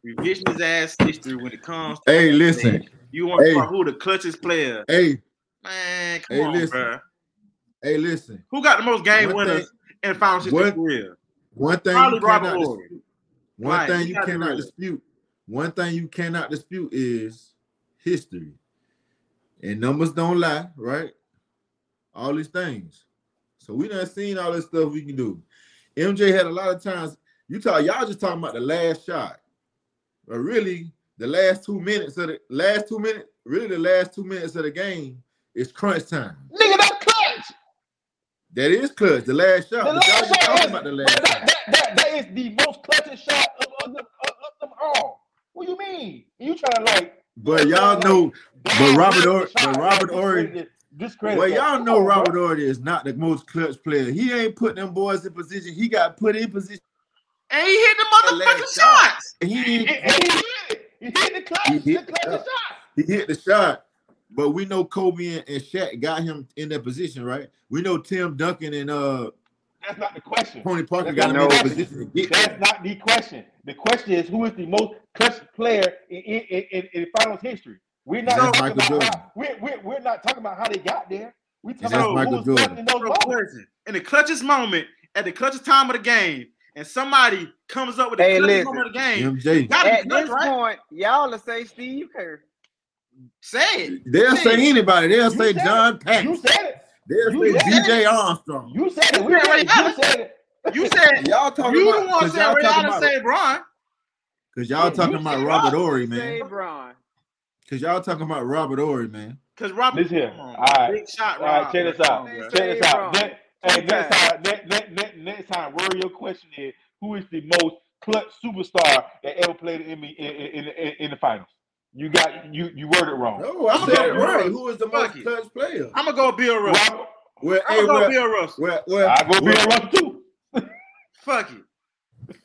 Speaker 2: revisionist ass history when it comes. to
Speaker 1: hey, listen.
Speaker 2: You want to
Speaker 1: Hey.
Speaker 2: talk who the clutchest player?
Speaker 1: Hey,
Speaker 2: Man, come
Speaker 1: Hey,
Speaker 2: on,
Speaker 1: listen.
Speaker 2: bro.
Speaker 1: Hey, listen.
Speaker 2: Who got the most game
Speaker 1: One
Speaker 2: winners in finals history
Speaker 1: one-
Speaker 2: for real?
Speaker 1: One thing
Speaker 2: Probably
Speaker 1: you
Speaker 2: Robert
Speaker 1: cannot
Speaker 2: Horry.
Speaker 1: dispute. One
Speaker 2: Right,
Speaker 1: thing you cannot
Speaker 2: real.
Speaker 1: dispute. One thing you cannot dispute is history. And numbers don't lie, right? All these things. So we done seen all this stuff we can do. MJ had a lot of times. You talk, y'all just talking about the last shot. But really, the last two minutes of the last two minutes, really the last two minutes of the game is crunch time.
Speaker 4: Nigga, that's clutch.
Speaker 1: That is clutch, the last shot.
Speaker 4: The last shot is,
Speaker 1: about the
Speaker 4: bro,
Speaker 1: last shot.
Speaker 4: that, that, that, that is the most clutchest shot of, of, them, of, of them all. What do you mean? You trying to like?
Speaker 1: But y'all know, but Robert Or- but Robert Horry-
Speaker 4: discredit.
Speaker 1: well, y'all know
Speaker 4: on.
Speaker 1: Robert Horry is not the most clutch player. He ain't put them boys in position. He got put in position.
Speaker 2: And he hit the
Speaker 1: The
Speaker 2: motherfucking
Speaker 1: last shot.
Speaker 2: shots.
Speaker 1: And he,
Speaker 4: He, he, he hit it. He hit the clutch.
Speaker 1: He hit
Speaker 4: the clutch
Speaker 1: the uh,
Speaker 4: shot.
Speaker 1: he hit the shot. But we know Kobe and, and Shaq got him in that position, right? We know Tim Duncan and uh
Speaker 4: That's not the question.
Speaker 1: Tony Parker
Speaker 4: That's
Speaker 1: got him
Speaker 3: not
Speaker 1: in that position
Speaker 4: That's
Speaker 1: there.
Speaker 4: not the question. The question is who is the most clutch player in in, in, in, in finals history. We're not
Speaker 1: That's
Speaker 4: talking
Speaker 1: Michael
Speaker 4: about
Speaker 1: Jordan.
Speaker 4: how, we're, we're, we're not talking about how they got there. We're talking about
Speaker 1: Michael
Speaker 4: who's
Speaker 1: Jordan.
Speaker 4: in those
Speaker 2: Bro,
Speaker 4: moments.
Speaker 2: in the clutchest moment, at the clutchest time of the game, and somebody comes up with the
Speaker 3: Hey,
Speaker 2: clutchest
Speaker 3: listen.
Speaker 2: moment of the game,
Speaker 1: MJ.
Speaker 3: At
Speaker 2: clutch,
Speaker 3: this
Speaker 2: right?
Speaker 3: point, y'all will say Steve Kerr.
Speaker 2: Say it.
Speaker 1: They'll
Speaker 2: Say
Speaker 1: say
Speaker 2: it.
Speaker 1: anybody. They'll
Speaker 4: You
Speaker 1: say John Pack
Speaker 4: You
Speaker 1: Paxson.
Speaker 4: said it.
Speaker 1: They'll
Speaker 4: you
Speaker 1: say
Speaker 4: said
Speaker 1: BJ Armstrong.
Speaker 4: You said it. We
Speaker 2: Yeah,
Speaker 4: said
Speaker 2: Ray
Speaker 4: it. You
Speaker 2: Allen.
Speaker 4: said it.
Speaker 2: You said
Speaker 1: Y'all talking
Speaker 2: you the
Speaker 1: about
Speaker 2: one
Speaker 1: because
Speaker 2: said
Speaker 1: y'all
Speaker 2: Ray
Speaker 1: talking
Speaker 2: Allen
Speaker 1: about
Speaker 2: said Bron.
Speaker 1: because y'all
Speaker 4: Yeah,
Speaker 1: talking about
Speaker 4: said
Speaker 1: Robert
Speaker 3: Y'all
Speaker 1: Ory,
Speaker 3: say
Speaker 1: man.
Speaker 3: Bron.
Speaker 1: Because y'all talking about Robert Horry, man.
Speaker 2: Cause Robert,
Speaker 4: Listen here.
Speaker 2: come on,
Speaker 4: All right.
Speaker 2: big shot,
Speaker 4: All right, check this out.
Speaker 2: on,
Speaker 4: Check this out.
Speaker 3: Ron.
Speaker 4: Ne- hey, next time, ne- ne- ne- next time, word your question is who is the most clutch superstar that ever played in the in, in, in, in the finals? You got you you worded it wrong.
Speaker 1: No, I
Speaker 2: I'm
Speaker 1: said
Speaker 2: gonna
Speaker 1: it
Speaker 2: go
Speaker 1: right. Who is the most
Speaker 2: it.
Speaker 1: clutch player?
Speaker 2: I'm gonna go Bill Russell.
Speaker 4: Robert,
Speaker 1: Well,
Speaker 2: I'm
Speaker 1: hey,
Speaker 2: gonna go Bill Russell.
Speaker 1: well, well,
Speaker 4: I go Bill Russell too.
Speaker 2: Fuck it.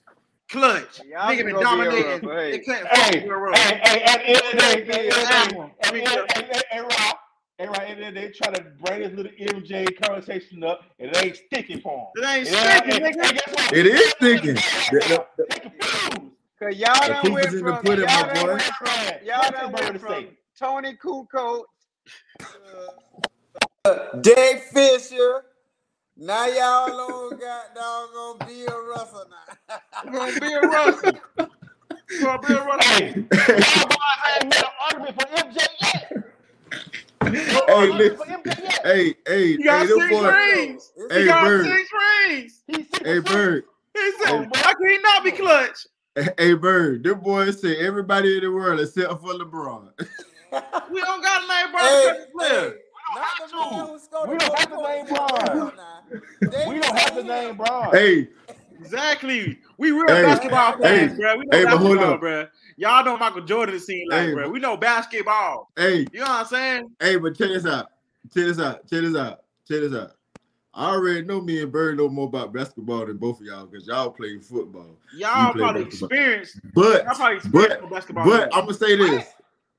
Speaker 2: Clutch.
Speaker 3: Y'all
Speaker 2: Nigga
Speaker 3: can
Speaker 2: been
Speaker 3: go Bill
Speaker 2: dominating.
Speaker 3: Russell, hey.
Speaker 2: They can't fuck
Speaker 4: Hey,
Speaker 2: Bill Russell.
Speaker 4: hey, hey, at the end of the day, at the end of the day,
Speaker 2: Come on.
Speaker 4: at the end- at the end- and Rob, and right, and then they try to bring this little MJ conversation up, and it ain't sticking for
Speaker 2: It ain't
Speaker 4: him. And,
Speaker 2: sticking,
Speaker 4: and,
Speaker 2: nigga.
Speaker 4: and guess what?
Speaker 1: It is sticking. The- the-
Speaker 4: They confused.
Speaker 3: Cause y'all
Speaker 1: The
Speaker 3: done
Speaker 1: proof
Speaker 3: went
Speaker 1: is in the
Speaker 3: from
Speaker 1: pudding,
Speaker 3: y'all
Speaker 1: my
Speaker 3: done
Speaker 1: boy.
Speaker 3: went from y'all done went
Speaker 4: say?
Speaker 3: from Toni Kukoc, Jay Fisher. Now y'all on got doggone Bill Russell now.
Speaker 2: Come on, Bill Russell. Come on, Bill Russell.
Speaker 4: Hey, y'all boys ain't made an argument for MJ yet.
Speaker 1: Hey,
Speaker 4: argument
Speaker 1: listen.
Speaker 4: for MJ yet.
Speaker 1: hey, hey,
Speaker 2: He got
Speaker 1: hey, them
Speaker 2: six
Speaker 1: boy,
Speaker 2: rings.
Speaker 3: It's-
Speaker 1: Hey,
Speaker 2: he got
Speaker 1: Bird.
Speaker 2: six rings.
Speaker 4: He's six
Speaker 1: hey. Bird,
Speaker 2: He said,
Speaker 4: Come on,
Speaker 2: "How can he not be clutch?"
Speaker 1: hey, Bird, them boys say everybody in the world except for LeBron.
Speaker 2: We don't got a name, bro.
Speaker 3: Hey,
Speaker 2: Hey,
Speaker 3: not the man
Speaker 4: We don't have
Speaker 3: most
Speaker 4: to name
Speaker 3: points.
Speaker 4: Bron. We don't have to
Speaker 3: say
Speaker 4: name
Speaker 3: him.
Speaker 4: Bron.
Speaker 1: hey,
Speaker 2: Exactly. We real
Speaker 1: Hey,
Speaker 2: basketball
Speaker 3: hey,
Speaker 2: fans, bro. We know
Speaker 1: hey, but hold
Speaker 2: basketball,
Speaker 1: up.
Speaker 2: bro. Y'all know Michael Jordan seem like,
Speaker 1: Hey,
Speaker 2: bro. We know basketball.
Speaker 1: hey,
Speaker 2: You know what I'm saying?
Speaker 1: hey, but check this out. Check this out. Check this out. Check this out. I already know me and Bird know more about basketball than both of y'all because y'all play football.
Speaker 2: Y'all
Speaker 1: play
Speaker 2: probably
Speaker 1: basketball.
Speaker 2: experienced.
Speaker 1: But
Speaker 2: Y'all probably experienced
Speaker 1: but
Speaker 2: basketball.
Speaker 1: but I'm gonna say this.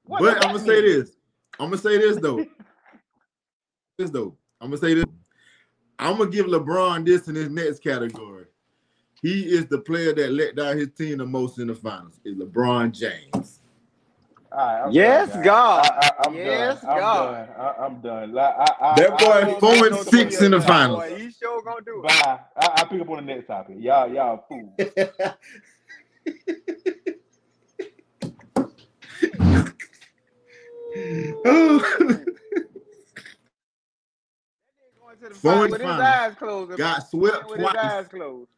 Speaker 4: What
Speaker 1: But I'm gonna say this. I'm gonna say this though. this though. I'm gonna say this. I'm gonna give LeBron this in his next category. He is the player that let down his team the most in the finals. Is LeBron James.
Speaker 4: All right, I'm
Speaker 3: Yes,
Speaker 4: done.
Speaker 3: God.
Speaker 4: I, I, I'm
Speaker 3: Yes,
Speaker 4: done. I'm
Speaker 3: God.
Speaker 4: done. I, I'm done. Like, I, I,
Speaker 1: That boy
Speaker 4: I,
Speaker 1: four and six in the
Speaker 4: boy-
Speaker 1: finals.
Speaker 3: Boy, he sure gonna do it.
Speaker 4: Bye. I, I pick up on the next topic. Y'all, y'all fool.
Speaker 3: Going
Speaker 1: Four and
Speaker 3: with his eyes closed.
Speaker 1: got swept
Speaker 3: with his
Speaker 1: twice.
Speaker 3: eyes closed.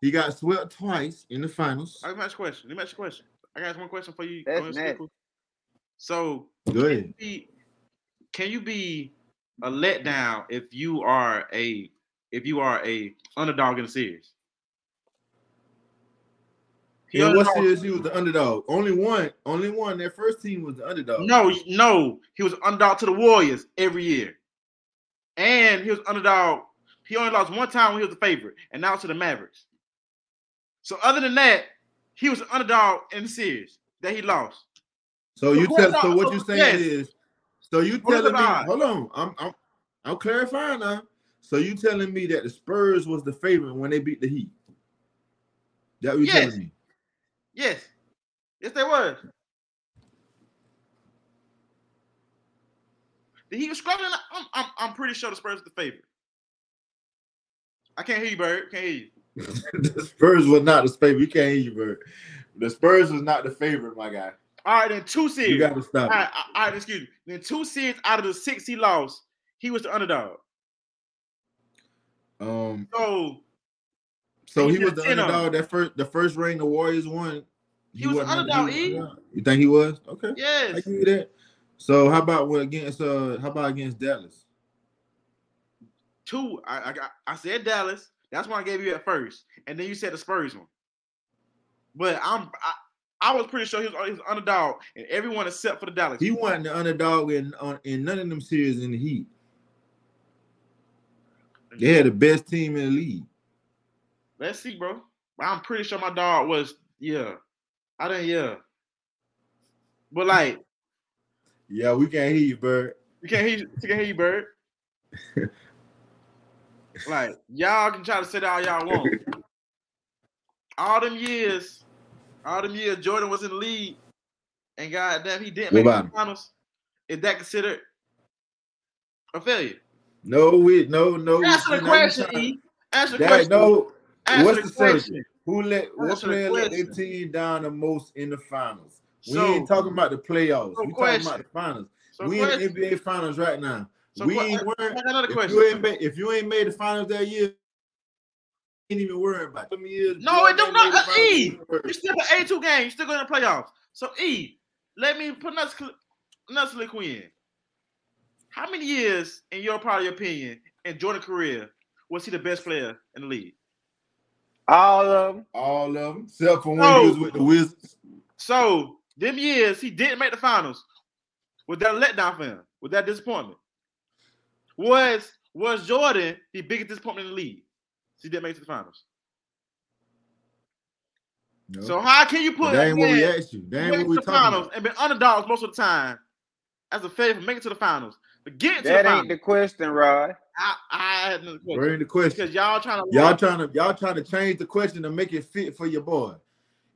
Speaker 1: He got swept twice in the finals.
Speaker 2: Let me ask a question. Let me ask you a question. I got one question for you.
Speaker 3: That's
Speaker 2: Go ahead,
Speaker 3: nasty.
Speaker 2: Skipper. So,
Speaker 1: Go ahead.
Speaker 2: be, can you be a letdown if you are a if you are a underdog in the series? He
Speaker 1: In what
Speaker 2: underdog-
Speaker 1: series he was the underdog? Only one. Only one. That first team was the underdog.
Speaker 2: No, no, he was underdog to the Warriors every year, and he was underdog. He only lost one time when he was the favorite, and now to the Mavericks. So other than that, he was an underdog in the series that he lost.
Speaker 1: So, you tell so what you're saying
Speaker 2: yes.
Speaker 1: is so you telling me hold on, I'm I'm I'm clarifying now. So you telling me that the Spurs was the favorite when they beat the Heat? That you
Speaker 2: yes.
Speaker 1: telling me?
Speaker 2: Yes. Yes, they were. The Heat was struggling. I'm, I'm, I'm pretty sure the Spurs was the favorite. I can't hear you, Bird. Can't hear you
Speaker 1: the Spurs was not the favorite. You can't hear you, Bird. The Spurs was not the favorite, my guy.
Speaker 2: All right, then two seeds.
Speaker 1: You got to stop.
Speaker 2: All right, all right, excuse me. Then two seeds out of the six he lost, he was the underdog.
Speaker 1: Um,
Speaker 2: So
Speaker 1: so
Speaker 2: He
Speaker 1: he was the underdog that first the first ring the Warriors won.
Speaker 2: He was the
Speaker 1: wasn't
Speaker 2: underdog,
Speaker 1: he was- You think he was? Okay. I
Speaker 2: yes,
Speaker 1: give you that. So how about what against uh how about against Dallas?
Speaker 2: two. I, I got- I said Dallas. That's one I gave you at first, and then you said the Spurs one. But I'm I, I was pretty sure he was, he was underdog, and everyone except for the Dallas.
Speaker 1: He wasn't the underdog in on in none of them series in the Heat. They had the best team in the league.
Speaker 2: Let's see, bro. I'm pretty sure my dog was yeah. I didn't yeah. But like
Speaker 1: Yeah, we can't hear you, Bird.
Speaker 2: you can't hear you can't hear you, bird. like y'all can try to say that all y'all want. all them years, all them years Jordan was in the league, and goddamn he didn't
Speaker 1: What
Speaker 2: make the finals. Is that considered a failure?
Speaker 1: No, we no no.
Speaker 2: Answer the question, E. Answer the
Speaker 1: That,
Speaker 2: question.
Speaker 1: no,
Speaker 2: Answer
Speaker 1: what's
Speaker 2: the
Speaker 1: the
Speaker 2: question.
Speaker 1: Who let what
Speaker 2: Answer
Speaker 1: player let their team down the most in the finals? We
Speaker 2: So-
Speaker 1: ain't talking about the playoffs.
Speaker 2: So
Speaker 1: we talking about the finals.
Speaker 2: So
Speaker 1: we in the NBA finals right now.
Speaker 2: So
Speaker 1: we
Speaker 2: que-
Speaker 1: ain't
Speaker 2: I
Speaker 1: worried.
Speaker 2: got another
Speaker 1: If
Speaker 2: question.
Speaker 1: you ain't made, if you ain't made the finals that year, ain't even worried about. it. Some years,
Speaker 2: No, it do
Speaker 1: ain't
Speaker 2: not.
Speaker 1: made the
Speaker 2: Uh, E. You still play 82 games. You still going to the playoffs. So E, let me put another cl- another soliloquy in. How many years, in your part of your opinion, in Jordan's career, was he the best player in the league?
Speaker 3: All of them.
Speaker 1: All of them, except for when
Speaker 2: No.
Speaker 1: he was with the Wizards.
Speaker 2: So them years he didn't make the finals. Was that a letdown for him? Was that disappointment? Was was Jordan the biggest disappointment in the league? He didn't make it to the finals.
Speaker 1: No.
Speaker 2: So how can you put
Speaker 1: that ain't what we asked you. That ain't
Speaker 2: it
Speaker 1: what we
Speaker 2: to the
Speaker 1: talking
Speaker 2: finals
Speaker 1: about.
Speaker 2: and been underdogs most of the time as a favorite make it to the finals. But get to
Speaker 3: That
Speaker 2: the
Speaker 3: ain't
Speaker 2: finals,
Speaker 3: the question, Rod.
Speaker 2: I, I had another question.
Speaker 1: Bring the question.
Speaker 2: because y'all trying to
Speaker 1: Y'all trying to y'all trying to change the question to make it fit for your boy.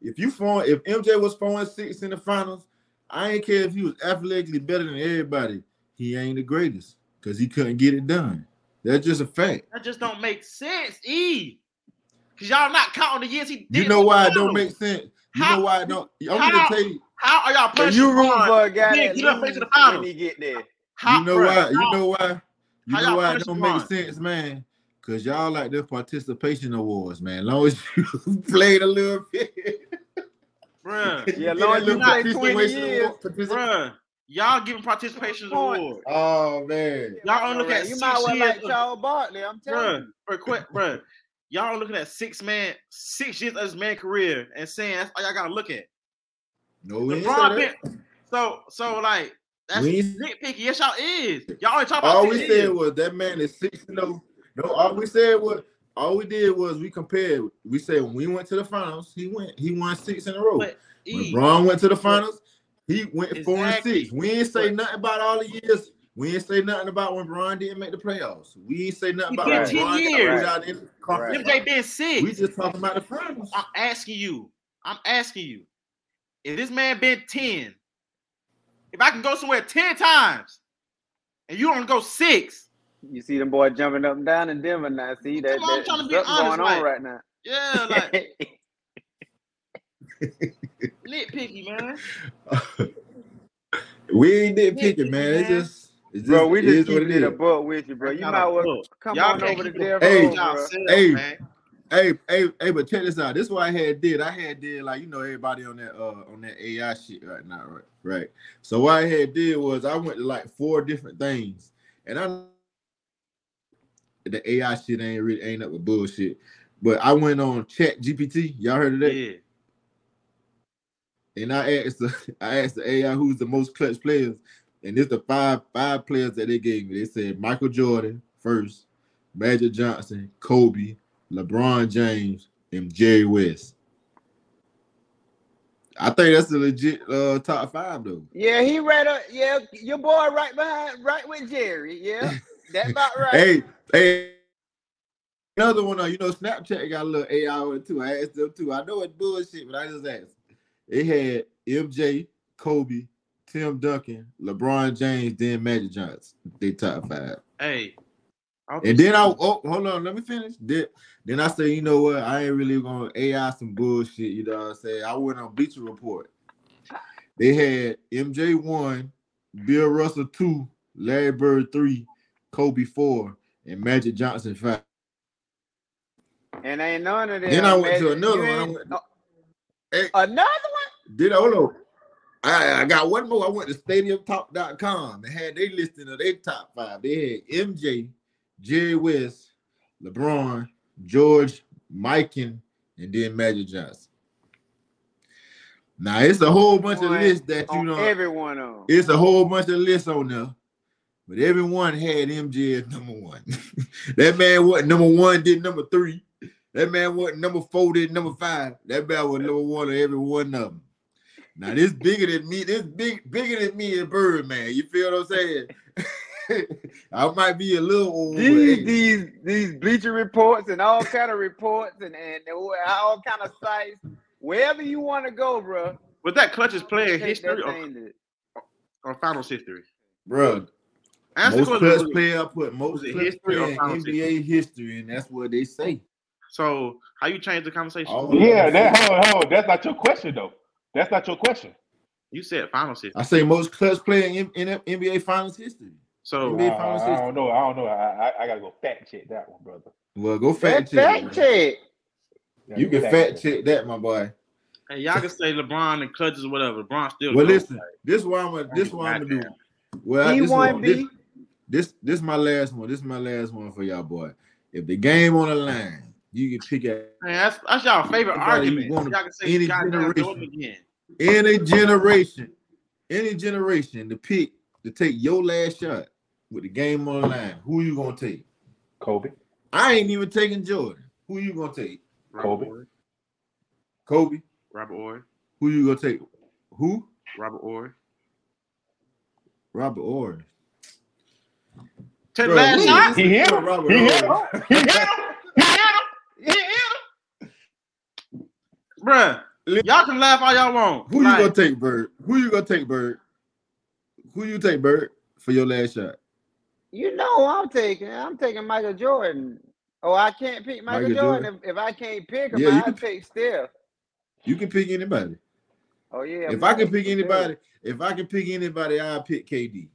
Speaker 1: If you phone, if MJ was four and six in the finals, I ain't care if he was athletically better than everybody. He ain't the greatest because he couldn't get it done. That's just a fact.
Speaker 2: that just don't make sense, E. Because y'all not counting the years he did.
Speaker 1: You know why it don't make sense. You
Speaker 2: How-
Speaker 1: know why it don't. I'm
Speaker 2: how-
Speaker 1: gonna tell you.
Speaker 2: How are y'all
Speaker 3: So
Speaker 2: punishing
Speaker 3: you root for a guy
Speaker 2: Yeah,
Speaker 3: that
Speaker 2: get up face
Speaker 3: lose
Speaker 2: to the finals.
Speaker 3: when he get there.
Speaker 2: How,
Speaker 1: You know
Speaker 2: bruh,
Speaker 1: why? You know why? You know why it
Speaker 2: punish
Speaker 1: don't
Speaker 2: LeBron?
Speaker 1: make sense, man. Cause y'all like the participation awards, man. Long as you played a little bit.
Speaker 2: bruh,
Speaker 3: Yeah,
Speaker 1: Get
Speaker 3: long as you
Speaker 1: little
Speaker 3: play 20
Speaker 1: participation
Speaker 3: years.
Speaker 1: award- partici-
Speaker 2: bruh. Y'all giving participation
Speaker 3: Point.
Speaker 2: award.
Speaker 1: Oh man.
Speaker 2: Y'all only look at
Speaker 3: you
Speaker 2: six
Speaker 3: might well
Speaker 2: years
Speaker 3: like
Speaker 2: of-
Speaker 3: Charles Barkley. I'm telling
Speaker 2: Bruh, bruh, quick, bruh. Y'all looking at six man, six years of his man career and saying that's all y'all gotta look at.
Speaker 1: No, we ain't say
Speaker 2: LeBron
Speaker 1: that.
Speaker 2: been, so so like that's
Speaker 1: We ain't-
Speaker 2: nitpicky. Yes, y'all is. Y'all only talk about
Speaker 1: All we said
Speaker 2: years.
Speaker 1: was that man is six and no. No, all we said was all we did was we compared. We said when we went to the finals, he went, he won six in a row.
Speaker 2: But
Speaker 1: when
Speaker 2: E,
Speaker 1: Bron went to the finals, he went four and six. We ain't say nothing about all the years. We ain't say nothing about when Bron didn't make the playoffs. We ain't say nothing
Speaker 2: He
Speaker 1: about
Speaker 2: been
Speaker 1: when
Speaker 2: 10
Speaker 1: Bron got
Speaker 2: years.
Speaker 1: put out in the conference
Speaker 2: MJ
Speaker 1: finals.
Speaker 2: been six.
Speaker 1: We just talking about the finals.
Speaker 2: I'm asking you. I'm asking you. If this man been 10, if I can go somewhere 10 times and you don't go six,
Speaker 3: you. You see them boys jumping up and down in Denver now. See that,
Speaker 2: Come on, I'm
Speaker 3: that
Speaker 2: trying to be honest,
Speaker 3: going on
Speaker 2: like-
Speaker 3: right now.
Speaker 2: yeah, like nitpicky, man.
Speaker 1: we ain't didn't
Speaker 2: Yeah,
Speaker 1: pick it, man. It's just, it's just,
Speaker 3: bro, we just
Speaker 1: is
Speaker 3: keep
Speaker 1: it
Speaker 3: it a
Speaker 1: is.
Speaker 3: buck with you, bro. You might
Speaker 2: a
Speaker 3: well come
Speaker 2: Y'all
Speaker 3: on over to
Speaker 2: keep
Speaker 1: Hey,
Speaker 3: Row,
Speaker 2: Y'all
Speaker 3: bro.
Speaker 2: self,
Speaker 1: Hey.
Speaker 2: man.
Speaker 1: Hey, hey, hey, but check this out. This is what I had did. I had did like you know everybody on that uh on that AI shit right now, right? Right. So what I had did was I went to like four different things, and I the AI shit ain't really ain't up with bullshit. But I went on Chat GPT. Y'all heard of that?
Speaker 2: Yeah.
Speaker 1: And I asked the I asked the AI who's the most clutch players, and it's the five five players that they gave me. They said Michael Jordan first, Magic Johnson, Kobe, LeBron James, and Jerry West. I think that's a legit uh, top five though.
Speaker 3: Yeah, he right up. Yeah, your boy right behind, right with Jerry. Yeah, that about right.
Speaker 1: Hey, hey. Another one, uh, you know, Snapchat got a little AI on it too. I asked them too. I know it's bullshit, but I just asked. It had MJ, Kobe, Tim Duncan, LeBron James, then Magic Johnson. They top five.
Speaker 2: Hey.
Speaker 1: And then I oh hold on, let me finish. Then, then I say, you know what? I ain't really gonna AI some bullshit. You know what I'm saying? I went on Bleacher Report. They had MJ one, Bill Russell two, Larry Bird three, Kobe four, and Magic Johnson five.
Speaker 3: And ain't none of them.
Speaker 1: Then I went to another one. I
Speaker 3: ain't-
Speaker 1: went-
Speaker 3: oh,
Speaker 1: Hey.
Speaker 3: Another one?
Speaker 1: Did on? I, I got one more. I went to stadiumtalk.com and had they listing of their top five. They had MJ, Jerry West, LeBron, George, Mikan, and then Magic Johnson. Now it's a whole bunch of
Speaker 3: One
Speaker 1: lists that you know.
Speaker 3: everyone on.
Speaker 1: It's a whole bunch of lists on there, but everyone had MJ as number one. that man wasn't number one, did number three. That man wasn't number four, did number five. That man was number one of every one of them. Now this bigger than me. This big bigger than me and Birdman. You feel what I'm saying? I might be a little old.
Speaker 3: These
Speaker 1: hey,
Speaker 3: these these bleacher reports and all kind of reports and, and all kind of sites. Wherever you want to go, bro.
Speaker 2: Was that clutch's player
Speaker 3: take
Speaker 2: history
Speaker 3: that
Speaker 2: or, or finals history?
Speaker 1: bro.
Speaker 2: Answer
Speaker 1: Most
Speaker 2: the
Speaker 1: clutch player I put most
Speaker 2: was it
Speaker 1: clutch
Speaker 2: history
Speaker 1: player in
Speaker 2: finals
Speaker 1: NBA history, and that's what they say.
Speaker 2: So how you change the conversation?
Speaker 1: All-
Speaker 4: Yeah, that hold on, hold on. That's not your question though. That's not your question.
Speaker 2: You said finals history.
Speaker 1: I say most clutch player in, in NBA Finals history.
Speaker 2: So
Speaker 1: NBA
Speaker 4: I,
Speaker 1: Finals
Speaker 4: I
Speaker 1: history.
Speaker 4: don't know. I don't know. I, I, I gotta go fact check that one, brother.
Speaker 1: Well, go
Speaker 3: Fact,
Speaker 1: fact check.
Speaker 3: fact check.
Speaker 4: Gotta
Speaker 1: You can fact check that, my boy.
Speaker 2: hey, y'all can say LeBron and clutches or whatever. LeBron still.
Speaker 1: Well,
Speaker 2: goes.
Speaker 1: listen, this is why I'm gonna this is what I'm gonna do. Well,
Speaker 3: He
Speaker 1: this,
Speaker 3: one
Speaker 1: one, this, this this my last one. This is my last one for y'all, boy. If the game on the line, you can pick at
Speaker 2: Man, that's, that's y'all favorite
Speaker 1: Everybody
Speaker 2: argument.
Speaker 1: wanna-
Speaker 2: Y'all can say
Speaker 1: any generation.
Speaker 2: Again.
Speaker 1: any generation, any generation to pick to take your last shot with the game on the line. Who you gonna take?
Speaker 4: Kobe.
Speaker 1: I ain't even taking Jordan. Who you gonna take?
Speaker 2: Robert
Speaker 4: Kobe.
Speaker 2: Ory.
Speaker 1: Kobe.
Speaker 2: Robert Horry.
Speaker 1: Who you gonna take? Who?
Speaker 2: Robert Horry.
Speaker 1: Robert Orr.
Speaker 2: Take last shot.
Speaker 4: He hit him.
Speaker 1: Robert
Speaker 4: He hit him. He hit him. He hit him. He hit him.
Speaker 2: Bruh, y'all can laugh all y'all want.
Speaker 1: Who you gonna take, Bird? Who you gonna take, Bird? Who you take, Bird, for your last shot?
Speaker 3: You know who I'm taking. I'm taking Michael Jordan. Oh, I can't pick Michael,
Speaker 1: Michael
Speaker 3: Jordan. If, if I can't pick him,
Speaker 1: Yeah, you
Speaker 3: I'll
Speaker 1: can-
Speaker 3: take Steph.
Speaker 1: You can pick anybody.
Speaker 3: Oh yeah.
Speaker 1: if I can pick anybody, if I can pick anybody, I'll pick KD.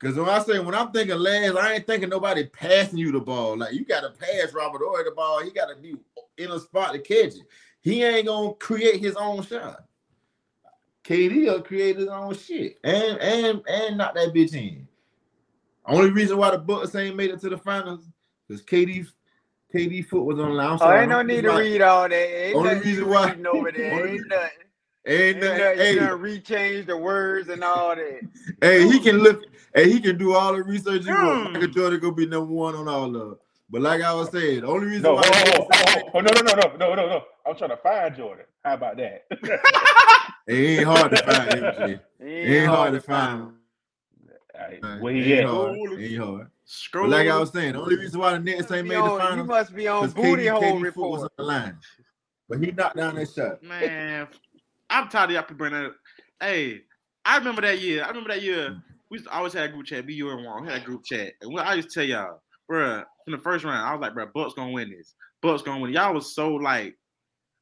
Speaker 1: Because when I say when I'm thinking last, I ain't thinking nobody passing you the ball. Like you got to pass Robert Horry the ball. He got to be in a spot to catch it. He ain't gonna create his own shot. KD will create his own shit and and and knock that bitch in. Only reason why the Bucks ain't made it to the finals is KD KD foot was on the line. I'm
Speaker 3: Oh, ain't no need to read all that. Ain't
Speaker 1: Only reason why-
Speaker 3: over there.
Speaker 1: only-
Speaker 3: Ain't nothing.
Speaker 1: Ain't
Speaker 3: Ain't
Speaker 1: nothing.
Speaker 3: nothing.
Speaker 1: Hey,
Speaker 3: You done rechange the words and all that.
Speaker 1: Hey, he can look. Hey, he can do all the research you want.
Speaker 2: Hmm.
Speaker 1: Michael Jordan gonna be number one on all of. them. But like I was saying, the only reason
Speaker 4: No,
Speaker 1: why
Speaker 4: oh, oh, oh, oh, oh, no, no, no, no, no, no, no. I'm trying to find Jordan. How about that?
Speaker 1: it ain't hard to find MJ.
Speaker 3: It
Speaker 1: It ain't hard to find. him.
Speaker 4: Alright, Where
Speaker 1: It
Speaker 4: he
Speaker 1: ain't
Speaker 4: at?
Speaker 1: hard. It ain't hard.
Speaker 2: Scroll.
Speaker 1: But like I was saying, the only reason why the Nets ain't
Speaker 3: Be
Speaker 1: made the
Speaker 3: on- you must be on
Speaker 1: because
Speaker 3: booty
Speaker 1: KD,
Speaker 3: hole
Speaker 1: KD foot was on the line. But he knocked down that shot.
Speaker 2: Man, I'm tired of y'all people bringing that up. Hey, I remember that year. I remember that year. We used to always had a group chat. Be you and Warren. We had a group chat. And what I used to tell y'all, bruh, in the first round, I was like, bruh, Bucks gonna win this. Bucks gonna win. Y'all was so like,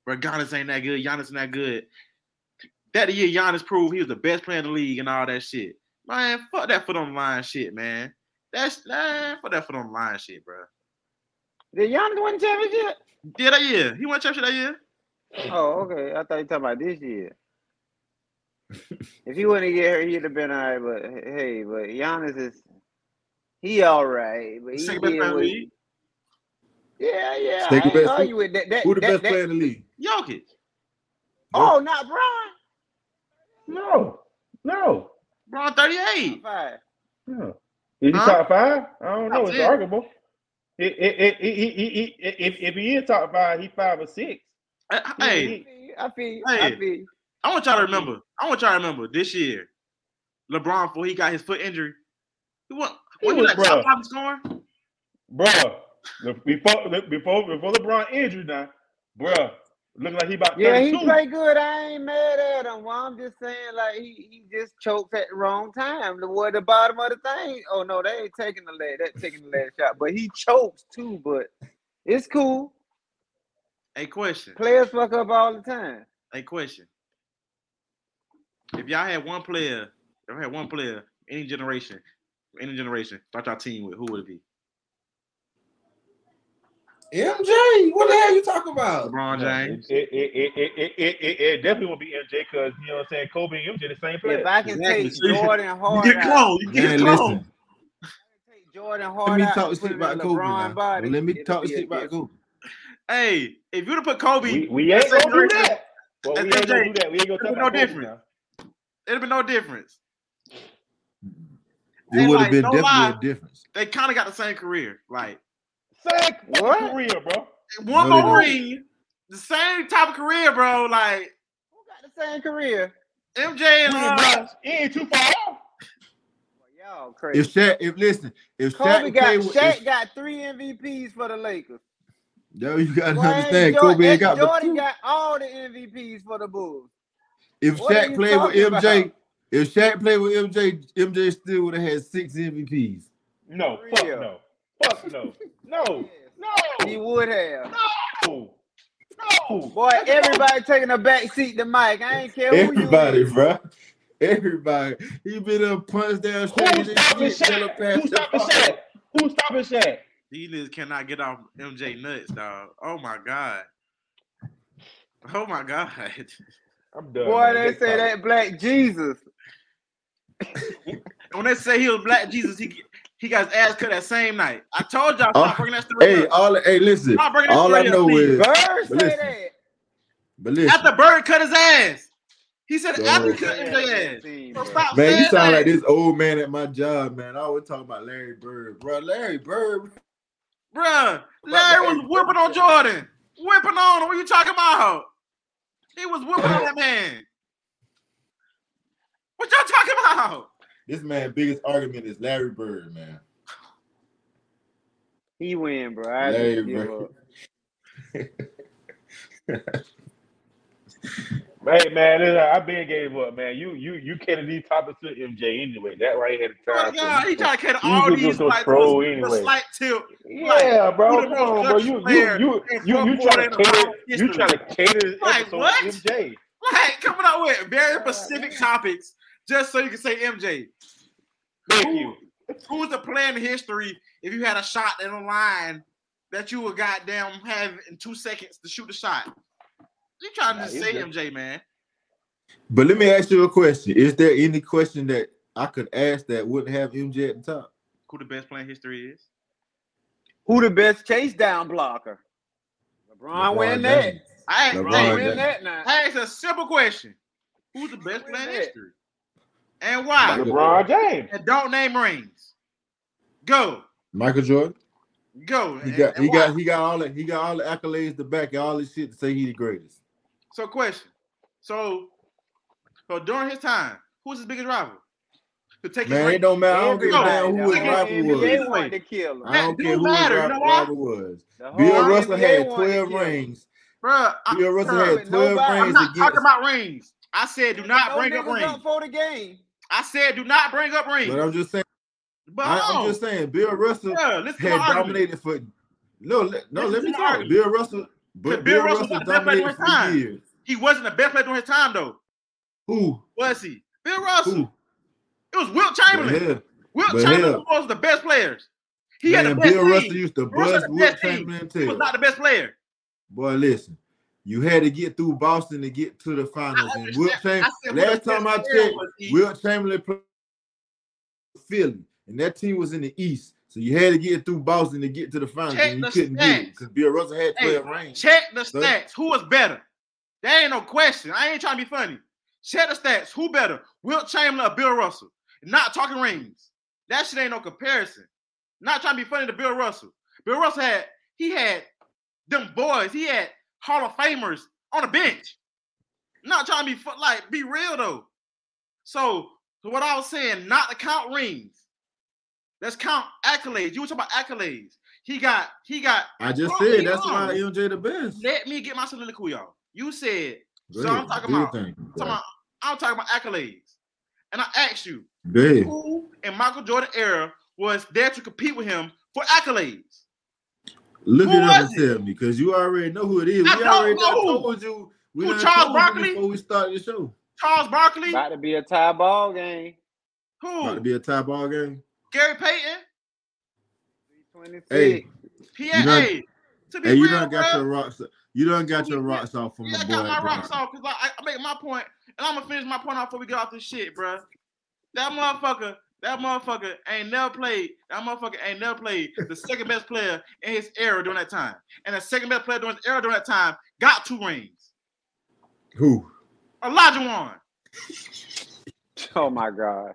Speaker 2: bruh, Giannis ain't that good. Giannis ain't that good. That year, Giannis proved he was the best player in the league and all that shit. Man, fuck that foot on the line shit, man. That's man, fuck that foot on the line shit, bruh.
Speaker 3: Did Giannis win the championship?
Speaker 2: Yeah, that year. He won championship that year.
Speaker 3: Oh, okay. I thought you talking about this year. If he wouldn't get hurt, he'd have been all right. But hey, but Giannis is he all right. But he
Speaker 2: Second best player in the league.
Speaker 3: Yeah, yeah.
Speaker 1: Second
Speaker 3: ain't
Speaker 1: best-
Speaker 3: argue with that. that,
Speaker 1: Who the
Speaker 3: that,
Speaker 1: best
Speaker 3: that-
Speaker 1: player in the league?
Speaker 2: Jokic.
Speaker 3: Oh, not Brian.
Speaker 4: No, no.
Speaker 2: Bron 38.
Speaker 3: Five.
Speaker 4: no. Is he
Speaker 2: Huh?
Speaker 4: top five? I don't know.
Speaker 2: Top
Speaker 4: It's
Speaker 2: 10.
Speaker 4: arguable. It, it, it, it, he- he- he- if, if he is top five, he five or six.
Speaker 2: Uh, hey, Hey,
Speaker 3: I feel you. I feel you.
Speaker 2: I want y'all to remember. I want y'all to remember this year, LeBron before he got his foot injury. He won.
Speaker 4: He was,
Speaker 2: like top
Speaker 4: bruh.
Speaker 2: five scoring?
Speaker 4: Bruh, before before before LeBron injury now, bruh, Looking like he about
Speaker 3: Yeah,
Speaker 4: 32.
Speaker 3: he play good. I ain't mad at him. Well, I'm just saying, like he, he just chokes at the wrong time. The what the bottom of the thing. Oh no, they ain't taking the leg. That taking the last shot, but he chokes too. But it's cool.
Speaker 2: A question.
Speaker 3: Players fuck up all the time.
Speaker 2: A question. If y'all had one player, if y'all had one player, any generation, any generation, start your team with, who would it be?
Speaker 1: MJ, what the hell you talking about?
Speaker 2: LeBron James.
Speaker 4: It, it, it, it, it, it, it, it definitely will be MJ because you know what I'm saying. Kobe and MJ the same player.
Speaker 3: If I can
Speaker 2: Exactly.
Speaker 3: take
Speaker 2: So you-
Speaker 3: Jordan
Speaker 2: You
Speaker 3: Hard
Speaker 2: get
Speaker 3: out,
Speaker 2: close. You
Speaker 1: Man,
Speaker 2: get close.
Speaker 1: listen.
Speaker 3: take Jordan
Speaker 1: Let me talk
Speaker 3: and
Speaker 1: shit about Kobe
Speaker 3: LeBron
Speaker 1: now.
Speaker 3: body.
Speaker 1: Let me talk
Speaker 3: be a
Speaker 1: shit about. Kobe.
Speaker 2: Hey, if you'd have put Kobe,
Speaker 4: We, we ain't gonna do that. Well, we
Speaker 2: That's
Speaker 4: ain't gonna do that. We ain't gonna
Speaker 2: There's
Speaker 4: talk
Speaker 2: no
Speaker 4: about Kobe
Speaker 2: difference.
Speaker 4: now.
Speaker 2: it'd be no difference.
Speaker 1: It
Speaker 2: And,
Speaker 1: would
Speaker 2: like,
Speaker 1: have been
Speaker 2: no
Speaker 1: definitely
Speaker 2: lie.
Speaker 1: a difference.
Speaker 2: They kind of got the same career. Like
Speaker 4: Same
Speaker 3: What?
Speaker 4: career, bro.
Speaker 2: one
Speaker 1: No,
Speaker 2: more ring, the same type of career, bro. Like
Speaker 3: Who got the same career?
Speaker 2: MJ and
Speaker 4: Pretty
Speaker 2: uh,
Speaker 4: much. He ain't too far off.
Speaker 3: Y'all crazy.
Speaker 1: If Shaq, if listen, if
Speaker 3: Kobe
Speaker 1: Shaq
Speaker 3: got
Speaker 1: played with,
Speaker 3: Shaq
Speaker 1: if,
Speaker 3: got three MVPs for the Lakers.
Speaker 1: yo, you gotta
Speaker 3: Boy,
Speaker 1: understand,
Speaker 3: Jordan,
Speaker 1: Kobe ain't got but
Speaker 3: Jordan got all the MVPs for the Bulls.
Speaker 1: If
Speaker 3: What
Speaker 1: Shaq played with MJ,
Speaker 3: about?
Speaker 1: if Shaq played with MJ, MJ still would have had six MVPs.
Speaker 4: No, fuck
Speaker 3: real.
Speaker 4: no. Fuck no. No. No.
Speaker 3: He would have.
Speaker 4: No. No.
Speaker 3: Boy, everybody taking a back seat to Mike. I ain't care who
Speaker 1: Everybody,
Speaker 3: you is.
Speaker 1: bro. Everybody. He been a punch down straight
Speaker 4: Who's
Speaker 1: and
Speaker 4: stopping
Speaker 1: shit, tell him
Speaker 4: Shaq? Who's stopping
Speaker 1: ball.
Speaker 4: Shaq? Who's stopping Shaq?
Speaker 2: these niggas cannot get off MJ nuts, dog. Oh my god. Oh my god.
Speaker 4: I'm done.
Speaker 3: Boy,
Speaker 4: man.
Speaker 3: they say
Speaker 4: topic.
Speaker 3: that black Jesus.
Speaker 2: when they say he was Black Jesus, he he got his ass cut that same night. I told y'all stop uh, bringing that story
Speaker 1: Hey,
Speaker 2: up.
Speaker 1: all hey, listen.
Speaker 2: Stop bringing that
Speaker 1: All I
Speaker 2: story up,
Speaker 1: know
Speaker 2: please.
Speaker 1: is,
Speaker 3: Bird
Speaker 1: but
Speaker 3: say
Speaker 1: listen,
Speaker 3: that.
Speaker 1: but listen,
Speaker 2: After Bird cut his ass, he said
Speaker 1: So-
Speaker 2: after he
Speaker 3: Yeah,
Speaker 2: cut MJ ass. So stop
Speaker 1: man, you sound
Speaker 2: that.
Speaker 1: like this old man at my job, man. I always talk about Larry Bird, bro. Larry Bird,
Speaker 2: Bro, Larry was whipping on Jordan. Whipping on him. What you talking about? He was whooping on that man. What y'all talking about?
Speaker 1: this man biggest argument is Larry Bird, man.
Speaker 3: He win, bro. I
Speaker 1: Larry Bird.
Speaker 4: Hey man, I been gave up, man. You you you cater these topics to MJ anyway. That right at the
Speaker 2: Oh
Speaker 4: time.
Speaker 2: my God, he trying to cater all these like
Speaker 4: troll
Speaker 2: the, the
Speaker 4: anyway.
Speaker 2: slight tilt.
Speaker 4: Yeah, bro.
Speaker 2: who
Speaker 4: Come on, bro. You you you you you trying to cater you trying to cater
Speaker 2: Like, what?
Speaker 4: to MJ.
Speaker 2: Like coming out with very specific topics just so you can say MJ.
Speaker 4: Thank
Speaker 2: Who-
Speaker 4: you.
Speaker 2: Who's the player in history if you had a shot in a line that you would goddamn have in two seconds to shoot the shot? You trying to
Speaker 4: Nah,
Speaker 2: just say
Speaker 4: just-
Speaker 2: MJ, man?
Speaker 1: But let me ask you a question: Is there any question that I could ask that wouldn't have MJ at the top?
Speaker 2: Who the best player in history is?
Speaker 3: Who the best chase down blocker? LeBron, win that.
Speaker 1: James.
Speaker 2: I
Speaker 1: LeBron
Speaker 3: LeBron win that now.
Speaker 2: I asked a simple question. Who's the best player in history? And why?
Speaker 1: Michael
Speaker 4: LeBron James.
Speaker 2: And don't name rings. Go.
Speaker 1: Michael Jordan.
Speaker 2: Go.
Speaker 1: He got
Speaker 2: and
Speaker 1: he
Speaker 2: why?
Speaker 1: got he got all the he got all the accolades to back and all this shit to say he the greatest.
Speaker 2: So question. So, so during his time, who was his biggest rival? To take his
Speaker 1: Man, it
Speaker 2: ring?
Speaker 1: don't matter. I don't give a damn who his
Speaker 2: the
Speaker 1: rival
Speaker 2: NBA
Speaker 1: was.
Speaker 3: wanted to kill him.
Speaker 1: I don't care who his
Speaker 2: matter, you
Speaker 1: ri-
Speaker 2: know why?
Speaker 1: rival was. Bill Russell had 12 rings.
Speaker 2: Bruh, I,
Speaker 1: Bill Russell had 12
Speaker 3: nobody-
Speaker 2: I'm
Speaker 1: rings
Speaker 2: not
Speaker 1: against.
Speaker 2: talking about rings. I said do not
Speaker 3: No
Speaker 2: bring up
Speaker 3: niggas
Speaker 2: rings.
Speaker 3: up for the game.
Speaker 2: I said do not bring up rings.
Speaker 1: But I'm just saying.
Speaker 2: But
Speaker 1: I, I'm just saying. Bill Russell
Speaker 2: Yeah, listen to
Speaker 1: had
Speaker 2: my argument.
Speaker 1: dominated for. No, let, no. Let me
Speaker 2: my
Speaker 1: talk. Bill Russell. But
Speaker 2: Bill
Speaker 1: Bill
Speaker 2: Russell
Speaker 1: Russell
Speaker 2: was the best player
Speaker 1: dominated
Speaker 2: of
Speaker 1: for years.
Speaker 2: He wasn't the best player during his time, though.
Speaker 1: Who?
Speaker 2: Was he? Bill Russell.
Speaker 1: Who?
Speaker 2: It was Wilt Chamberlain.
Speaker 1: hell,
Speaker 2: Wilt
Speaker 1: but
Speaker 2: Chamberlain
Speaker 1: hell.
Speaker 2: was the best players. He had the best
Speaker 1: Bill
Speaker 2: team.
Speaker 1: Russell used to bust Wilt. Chamberlain
Speaker 2: He was not the best player.
Speaker 1: Boy, listen. You had to get through Boston to get to the finals. And Wilt. Chamberlain,
Speaker 2: said,
Speaker 1: last time I checked? Wilt Chamberlain played Philly, and that team was in the East. So you had to get through Boston to get to the finals,
Speaker 2: Check
Speaker 1: and you couldn't get it because Bill Russell had
Speaker 2: Hey,
Speaker 1: 12 rings.
Speaker 2: Check the
Speaker 1: So-
Speaker 2: stats. Who was better? That ain't no question. I ain't trying to be funny. Check the stats. Who better? Wilt Chamberlain or Bill Russell? Not talking rings. That shit ain't no comparison. Not trying to be funny to Bill Russell. Bill Russell had he had them boys. He had Hall of Famers on the bench. Not trying to be like be real though. So, so what I was saying, not to count rings. Let's count accolades. You were talking about accolades. He got he got
Speaker 1: I just said that's
Speaker 2: on.
Speaker 1: why MJ the best.
Speaker 2: let me get my soliloquy off. You said
Speaker 1: Go
Speaker 2: So I'm talking about-
Speaker 1: thing.
Speaker 2: I'm talking about, I'm talking about accolades, and I asked you
Speaker 1: Go
Speaker 2: who in Michael Jordan era was there to compete with him for accolades.
Speaker 1: Look
Speaker 2: Who
Speaker 1: it up
Speaker 2: was
Speaker 1: and tell me, because you already know who it is.
Speaker 2: I
Speaker 1: we
Speaker 2: don't
Speaker 1: already
Speaker 2: know
Speaker 1: done told you. We
Speaker 2: Who, Charles
Speaker 1: told you
Speaker 2: Barkley?
Speaker 1: before we started the show.
Speaker 2: Charles Barkley,
Speaker 3: About to be a tie ball game.
Speaker 2: who?
Speaker 1: About to be a tie ball game.
Speaker 2: Gary Payton.
Speaker 3: 26.
Speaker 1: Hey,
Speaker 2: He
Speaker 1: You
Speaker 2: had
Speaker 1: done-
Speaker 2: hey, to be
Speaker 1: Hey, you
Speaker 2: real,
Speaker 1: done got
Speaker 2: bruh,
Speaker 1: your rocks. You done got your rocks off from
Speaker 2: Yeah,
Speaker 1: my
Speaker 2: I
Speaker 1: boy.
Speaker 2: got my
Speaker 1: Brown.
Speaker 2: rocks off because I, I make my point, and I'm gonna finish my point off before we get off this shit, bruh. That motherfucker, that motherfucker ain't never played. That motherfucker ain't never played the second best player in his era during that time, and the second best player during his era during that time got two rings.
Speaker 1: Who?
Speaker 2: Olajuwon.
Speaker 3: Oh my God.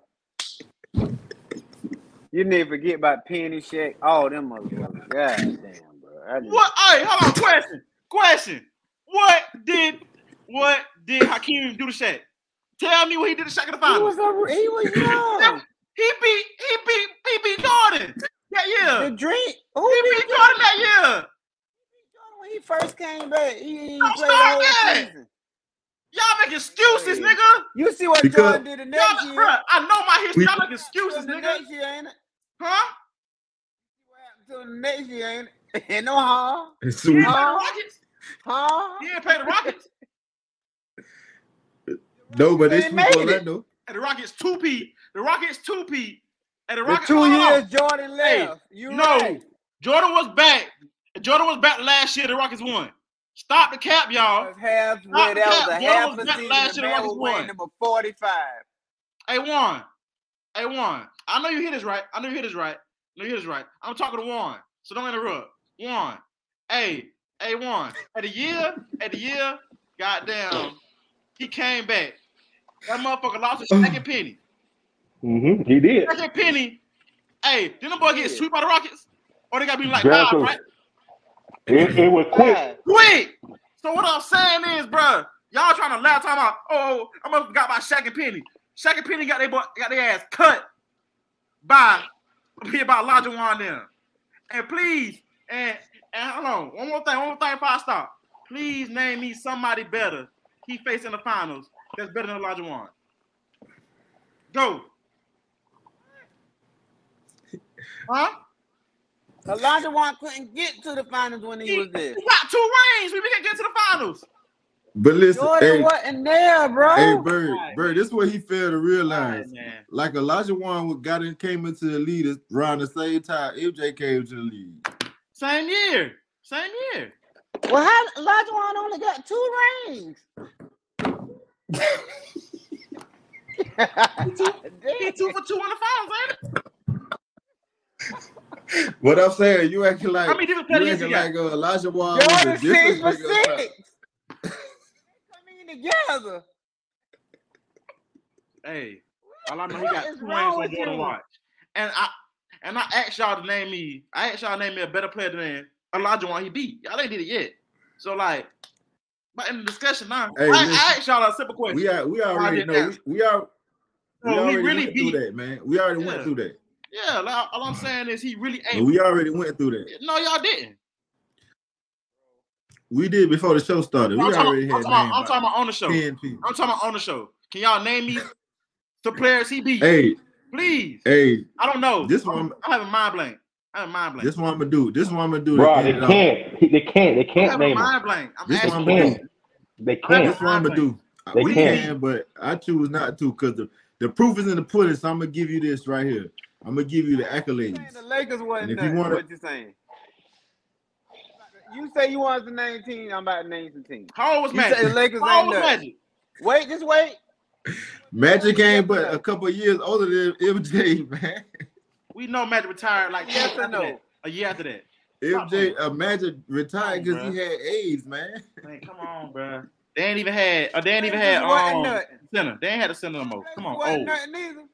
Speaker 3: You never forget about Penny Shaq. All them motherfuckers. God damn, bro. I just-
Speaker 2: What? Hey, hold on. Question. Question. What did what did Hakeem do to Shaq? Tell me what he did to Shaq in the
Speaker 3: He
Speaker 2: finals.
Speaker 3: was a, he was young.
Speaker 2: He beat he beat he beat Jordan that year.
Speaker 3: the dream. Who
Speaker 2: He
Speaker 3: beat
Speaker 2: beat Jordan that year.
Speaker 3: He beat Jordan when he first came back? He, he
Speaker 2: Don't
Speaker 3: played the whole
Speaker 2: that.
Speaker 3: season.
Speaker 2: Y'all make excuses,
Speaker 3: Yeah.
Speaker 2: nigga.
Speaker 3: You see what
Speaker 1: Because-
Speaker 3: Jordan did the next
Speaker 2: Y'all,
Speaker 3: year?
Speaker 2: bruh, I know my history. Y'all make excuses,
Speaker 3: the
Speaker 2: nigga.
Speaker 3: next year, ain't it?
Speaker 2: Huh?
Speaker 3: What to the next year, ain't it? Ain't no huh?
Speaker 1: It's
Speaker 2: He didn't
Speaker 1: sweet.
Speaker 2: Pay the
Speaker 3: Huh?
Speaker 2: Rockets.
Speaker 3: Huh?
Speaker 2: He didn't pay the Rockets.
Speaker 1: No, but they
Speaker 3: They
Speaker 1: sweep
Speaker 3: it.
Speaker 1: Orlando.
Speaker 2: And the Rockets two P. The Rockets two P. And the
Speaker 3: The
Speaker 2: Rockets
Speaker 3: two
Speaker 2: hold on.
Speaker 3: years Jordan left. you
Speaker 2: no.
Speaker 3: right.
Speaker 2: Jordan was back. Jordan was back last year. The Rockets won. Stop the cap, y'all.
Speaker 3: Was half,
Speaker 2: Not
Speaker 3: well, that was
Speaker 2: cap.
Speaker 3: a
Speaker 2: Jordan
Speaker 3: half
Speaker 2: was
Speaker 3: a
Speaker 2: back
Speaker 3: season.
Speaker 2: last
Speaker 3: The
Speaker 2: year, the Rockets won.
Speaker 3: number 45.
Speaker 2: Hey one. Hey one. I know you hear this right. I know you hear this right. I know you hear this right. I'm talking to one, so don't interrupt. Warren. Hey, hey, Warren. At the year, at the year, goddamn, he came back. That motherfucker lost his second penny.
Speaker 4: Mm-hmm. He did.
Speaker 2: Second penny. Hey, didn't the boy get
Speaker 3: Yeah.
Speaker 2: swept by the Rockets? Or they got to be like
Speaker 4: Very
Speaker 2: five, right?
Speaker 4: It, it was quick.
Speaker 3: Five.
Speaker 2: Quick. So what I'm saying is, bruh, y'all trying to laugh talking about, oh, I must have forgot about Shaq and Penny. Shaq and Penny got their boy, got their ass cut by by Olajuwon them. And please, and and hold on, one more thing, one more thing before I stop. Please name me somebody better he faced in the finals that's better than Olajuwon. Go. Huh?
Speaker 3: Olajuwon couldn't get to the finals when he
Speaker 2: He,
Speaker 3: was there.
Speaker 2: he got two rings. We can get to the finals.
Speaker 1: But listen,
Speaker 3: Jordan
Speaker 1: hey,
Speaker 3: wasn't there, bro.
Speaker 1: hey, Bird,
Speaker 2: Alright.
Speaker 1: Bird, this is what he failed to realize.
Speaker 2: right.
Speaker 1: Like Olajuwon got in, came into the league around the same time MJ came to the league.
Speaker 2: Same year. Same year.
Speaker 3: Well, how Olajuwon only got two rings?
Speaker 2: He two for two in the finals, ain't it?
Speaker 1: What I'm saying, you acting like
Speaker 2: How many different
Speaker 1: you
Speaker 2: players he
Speaker 1: acting like uh, Olajuwon was a
Speaker 3: Jordan six for six. Coming together.
Speaker 2: Hey, all I know he got two rings on
Speaker 3: with
Speaker 2: Jordan
Speaker 3: you?
Speaker 2: Watch. And I and I asked y'all to name me. I asked y'all to name me a better player than Olajuwon he beat. Y'all ain't did it yet. So like, but in the discussion now,
Speaker 1: Hey,
Speaker 2: I,
Speaker 1: listen.
Speaker 2: I asked y'all a simple question.
Speaker 1: We are we already know we, we are we
Speaker 2: So he
Speaker 1: already
Speaker 2: really
Speaker 1: went
Speaker 2: beat.
Speaker 1: through that, man. We already
Speaker 2: Yeah.
Speaker 1: went through that.
Speaker 2: Yeah, like, all I'm saying is he really
Speaker 1: But we already went through that.
Speaker 2: No, y'all didn't.
Speaker 1: We did before the show started.
Speaker 2: I'm
Speaker 1: We already
Speaker 2: I'm,
Speaker 1: had
Speaker 2: talking, I'm talking about on the show. I'm talking about on the show. Can y'all name me the players he beat?
Speaker 1: Hey,
Speaker 2: Please.
Speaker 1: hey,
Speaker 2: I don't know.
Speaker 1: This
Speaker 2: I'm,
Speaker 1: one-
Speaker 2: I'm having mind blank. I have a mind blank.
Speaker 1: this one I'm gonna do. This one I'm gonna do.
Speaker 4: Bro, they
Speaker 1: end it off.
Speaker 4: can't. They can't. They can't
Speaker 2: have a
Speaker 4: name him.
Speaker 2: mind blank. I'm
Speaker 1: This one
Speaker 2: asking
Speaker 1: I'm gonna
Speaker 4: can't. They
Speaker 2: I have
Speaker 1: This one I'm gonna do.
Speaker 4: They
Speaker 1: we
Speaker 4: can't.
Speaker 1: can, but I choose not to because the, the proof is in the pudding. So I'm gonna give you this right here. I'm gonna give you the accolades.
Speaker 3: the Lakers wasn't
Speaker 1: if you wanna-
Speaker 3: What you saying? You say you want to name team. I'm about to name some teams.
Speaker 2: How old was
Speaker 3: You say the
Speaker 2: Magic?
Speaker 3: Lakers
Speaker 2: How
Speaker 3: ain't
Speaker 2: old was. Magic?
Speaker 3: Wait, just wait.
Speaker 1: Magic
Speaker 3: Yes
Speaker 1: ain't
Speaker 3: or
Speaker 1: but
Speaker 3: no?
Speaker 1: a couple of years older than MJ, man.
Speaker 2: We know Magic retired like
Speaker 3: Yes
Speaker 2: after
Speaker 3: or no?
Speaker 2: that. A year after that.
Speaker 1: MJ, uh, Magic retired because
Speaker 2: on,
Speaker 1: he had AIDS, man.
Speaker 2: Man, come on, bro. They ain't even had. Uh, they ain't even had
Speaker 3: wasn't
Speaker 2: um,
Speaker 3: nothing.
Speaker 2: center. They ain't had a center no more. Come on,
Speaker 3: Wasn't
Speaker 2: old.
Speaker 3: nothing.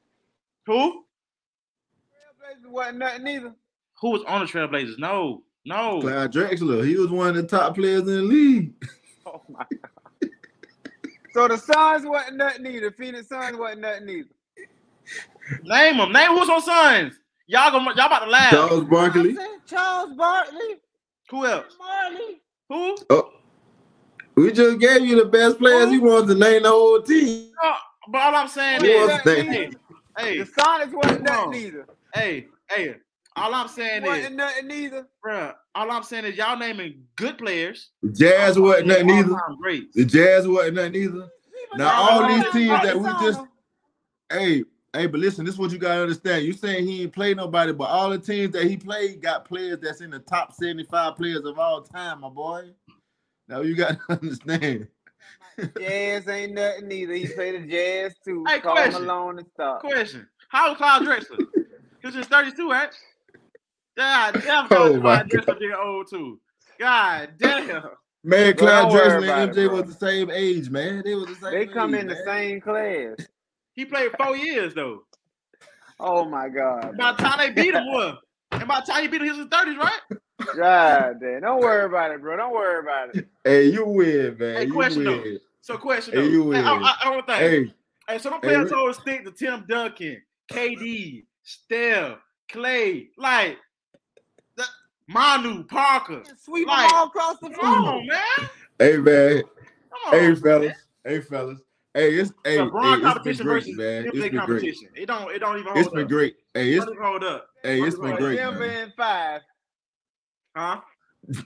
Speaker 2: Who?
Speaker 3: Trailblazers wasn't nothing either.
Speaker 2: Who was on the Trailblazers? No, no.
Speaker 1: Clyde Drexler, he was one of the top players in the league.
Speaker 3: Oh my god. So the Suns wasn't nothing either. Phoenix Suns wasn't nothing either.
Speaker 2: Name them. Name who's on Suns. Y'all gonna y'all about to laugh.
Speaker 1: Charles Barkley.
Speaker 3: Charles Barkley,
Speaker 2: Who else?
Speaker 3: Majerle.
Speaker 2: Who?
Speaker 1: Oh, We just gave you the best players. He wants to name the whole team.
Speaker 2: No, but all I'm saying
Speaker 1: He
Speaker 2: is, hey,
Speaker 3: The Sonics wasn't
Speaker 2: Come on.
Speaker 3: nothing either.
Speaker 2: hey, hey. All I'm saying is,
Speaker 3: Wasn't nothing either.
Speaker 2: bruh, all I'm saying is y'all naming good players.
Speaker 1: The Jazz wasn't nothing either.
Speaker 2: All-time
Speaker 1: The Jazz wasn't nothing either. Now all these teams that we just hey, hey, but listen, this is what you gotta understand. You saying he ain't played nobody, but all the teams that he played got players that's in the top 75 players of all time, my boy. Now you gotta understand.
Speaker 3: Jazz ain't nothing either. He played the Jazz too.
Speaker 2: Hey,
Speaker 3: Call him
Speaker 2: question.
Speaker 3: alone and stop.
Speaker 2: Question: How was Clyde Drexler? He was just 32, right? God damn,
Speaker 1: Oh,
Speaker 2: Clyde
Speaker 1: my
Speaker 2: Drexler getting old too. God damn.
Speaker 1: Man,
Speaker 3: Bro,
Speaker 1: Clyde
Speaker 3: don't
Speaker 1: Drexler and MJ
Speaker 3: bro.
Speaker 1: was the same age, man. They was the same
Speaker 3: They come
Speaker 1: age,
Speaker 3: in the same class.
Speaker 2: He played four years though.
Speaker 3: Oh my God.
Speaker 2: By the time they beat him, what? And by the time he beat him, he was in his 30s, right?
Speaker 3: God damn. Don't worry about it, bro. Don't worry about it.
Speaker 1: Hey, you win, man.
Speaker 2: Hey,
Speaker 1: you
Speaker 2: question though.
Speaker 1: win.
Speaker 2: So, question
Speaker 1: Hey,
Speaker 2: though.
Speaker 1: you
Speaker 2: Hey, I,
Speaker 1: win.
Speaker 2: I, I want to think.
Speaker 1: Hey,
Speaker 2: Hey, so them
Speaker 1: Hey,
Speaker 2: players
Speaker 1: we-
Speaker 2: always stick to Tim Duncan, KD, Steph, Clay, like the, Manu, Parker.
Speaker 3: Sweep
Speaker 2: Like,
Speaker 3: them all across the floor.
Speaker 2: on, man.
Speaker 1: hey, man.
Speaker 2: On.
Speaker 1: Hey, fellas. Hey, fellas. Hey, it's hey, hey,
Speaker 2: LeBron
Speaker 1: it's been
Speaker 2: competition
Speaker 1: great,
Speaker 2: versus
Speaker 1: man. It's
Speaker 2: NBA
Speaker 1: been great.
Speaker 2: competition. It don't. It don't even hold
Speaker 1: It's
Speaker 2: up.
Speaker 1: been great. Hey,
Speaker 2: It
Speaker 1: it's
Speaker 2: don't even hold up.
Speaker 1: hey, it's been great,
Speaker 3: Denver
Speaker 1: man.
Speaker 3: five.
Speaker 2: Huh?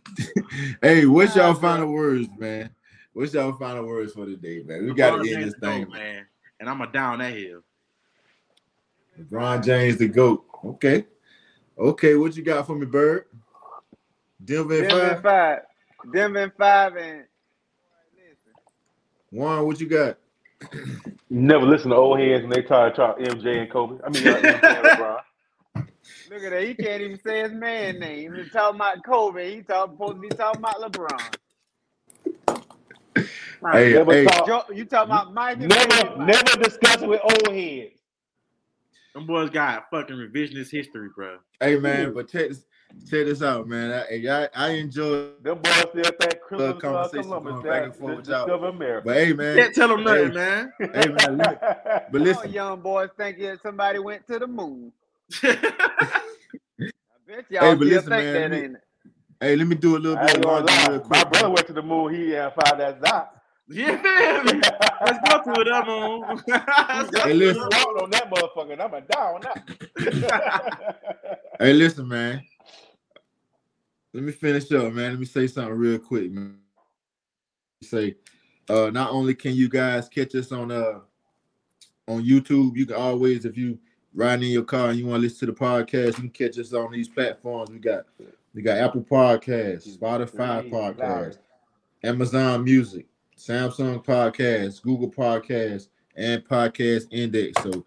Speaker 1: Hey, what's y'all final words, man? What's y'all final words for the day, man? We gotta
Speaker 2: LeBron
Speaker 1: end this
Speaker 2: the GOAT,
Speaker 1: thing, man.
Speaker 2: man. And I'm a down that hill.
Speaker 1: LeBron James the GOAT. Okay. Okay, what you got for me, Bird? Denver and
Speaker 3: Denver
Speaker 1: five.
Speaker 3: five. Denver five and listen.
Speaker 1: Juan, what you got?
Speaker 4: Never listen to old heads when they try to talk MJ and Kobe. I mean, uh, MJ and LeBron.
Speaker 3: Look at that. He can't even say his man name. He's talking about Kobe. He talk, supposed to be talking about LeBron.
Speaker 1: Hey,
Speaker 4: Never
Speaker 1: hey,
Speaker 4: talk.
Speaker 3: Joe, you talking about Mike?
Speaker 4: Never,
Speaker 3: Kobe.
Speaker 4: never discuss with old heads.
Speaker 2: Them boys got fucking revisionist history, bro.
Speaker 1: hey, man, but check this, check this out, man. I, I, I enjoy,
Speaker 4: Them boys still think Christopher uh,
Speaker 1: conversation
Speaker 4: Columbus
Speaker 1: going back and
Speaker 4: that
Speaker 1: forth with y'all.
Speaker 4: America.
Speaker 1: but hey, man,
Speaker 2: Can't tell them nothing,
Speaker 1: Hey.
Speaker 2: man.
Speaker 1: hey, man, look, but
Speaker 3: All
Speaker 1: listen,
Speaker 3: young boys think that somebody went to the moon. I bet y'all
Speaker 1: Hey, but
Speaker 3: still
Speaker 1: listen,
Speaker 3: think
Speaker 1: man,
Speaker 3: that,
Speaker 1: me-
Speaker 3: ain't it?
Speaker 1: hey, let me do a little bit
Speaker 4: ain't
Speaker 1: of laundry
Speaker 4: lie.
Speaker 1: real
Speaker 4: My brother went to the moon. He didn't find that dot.
Speaker 2: you feel? Let's go to it, I'm on. Let's go
Speaker 1: Hey, listen.
Speaker 4: On that motherfucker, I'm a down now.
Speaker 1: Hey, listen, man. Let me finish up, man. Let me say something real quick, man. Say, uh, not only can you guys catch us on uh on YouTube, you can always, if you riding in your car and you want to listen to the podcast, you can catch us on these platforms. We got we got Apple Podcasts, Spotify Podcasts, Amazon Music, Samsung Podcasts, Google Podcasts, and Podcast Index. So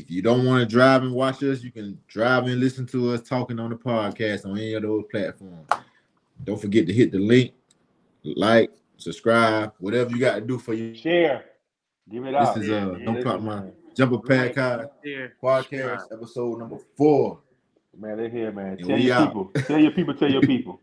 Speaker 1: if you don't want to drive and watch us, you can drive and listen to us talking on the podcast on any of those platforms. Don't forget to hit the link, like, subscribe, whatever you got to do for you.
Speaker 4: Share. Give it
Speaker 1: This
Speaker 4: out.
Speaker 1: This is uh
Speaker 4: Yeah,
Speaker 1: don't pop my jump a pack high
Speaker 2: Here.
Speaker 1: podcast episode number four.
Speaker 4: Man, they're here, man.
Speaker 1: And
Speaker 4: Tell your
Speaker 1: out.
Speaker 4: people. Tell your people. Tell your people.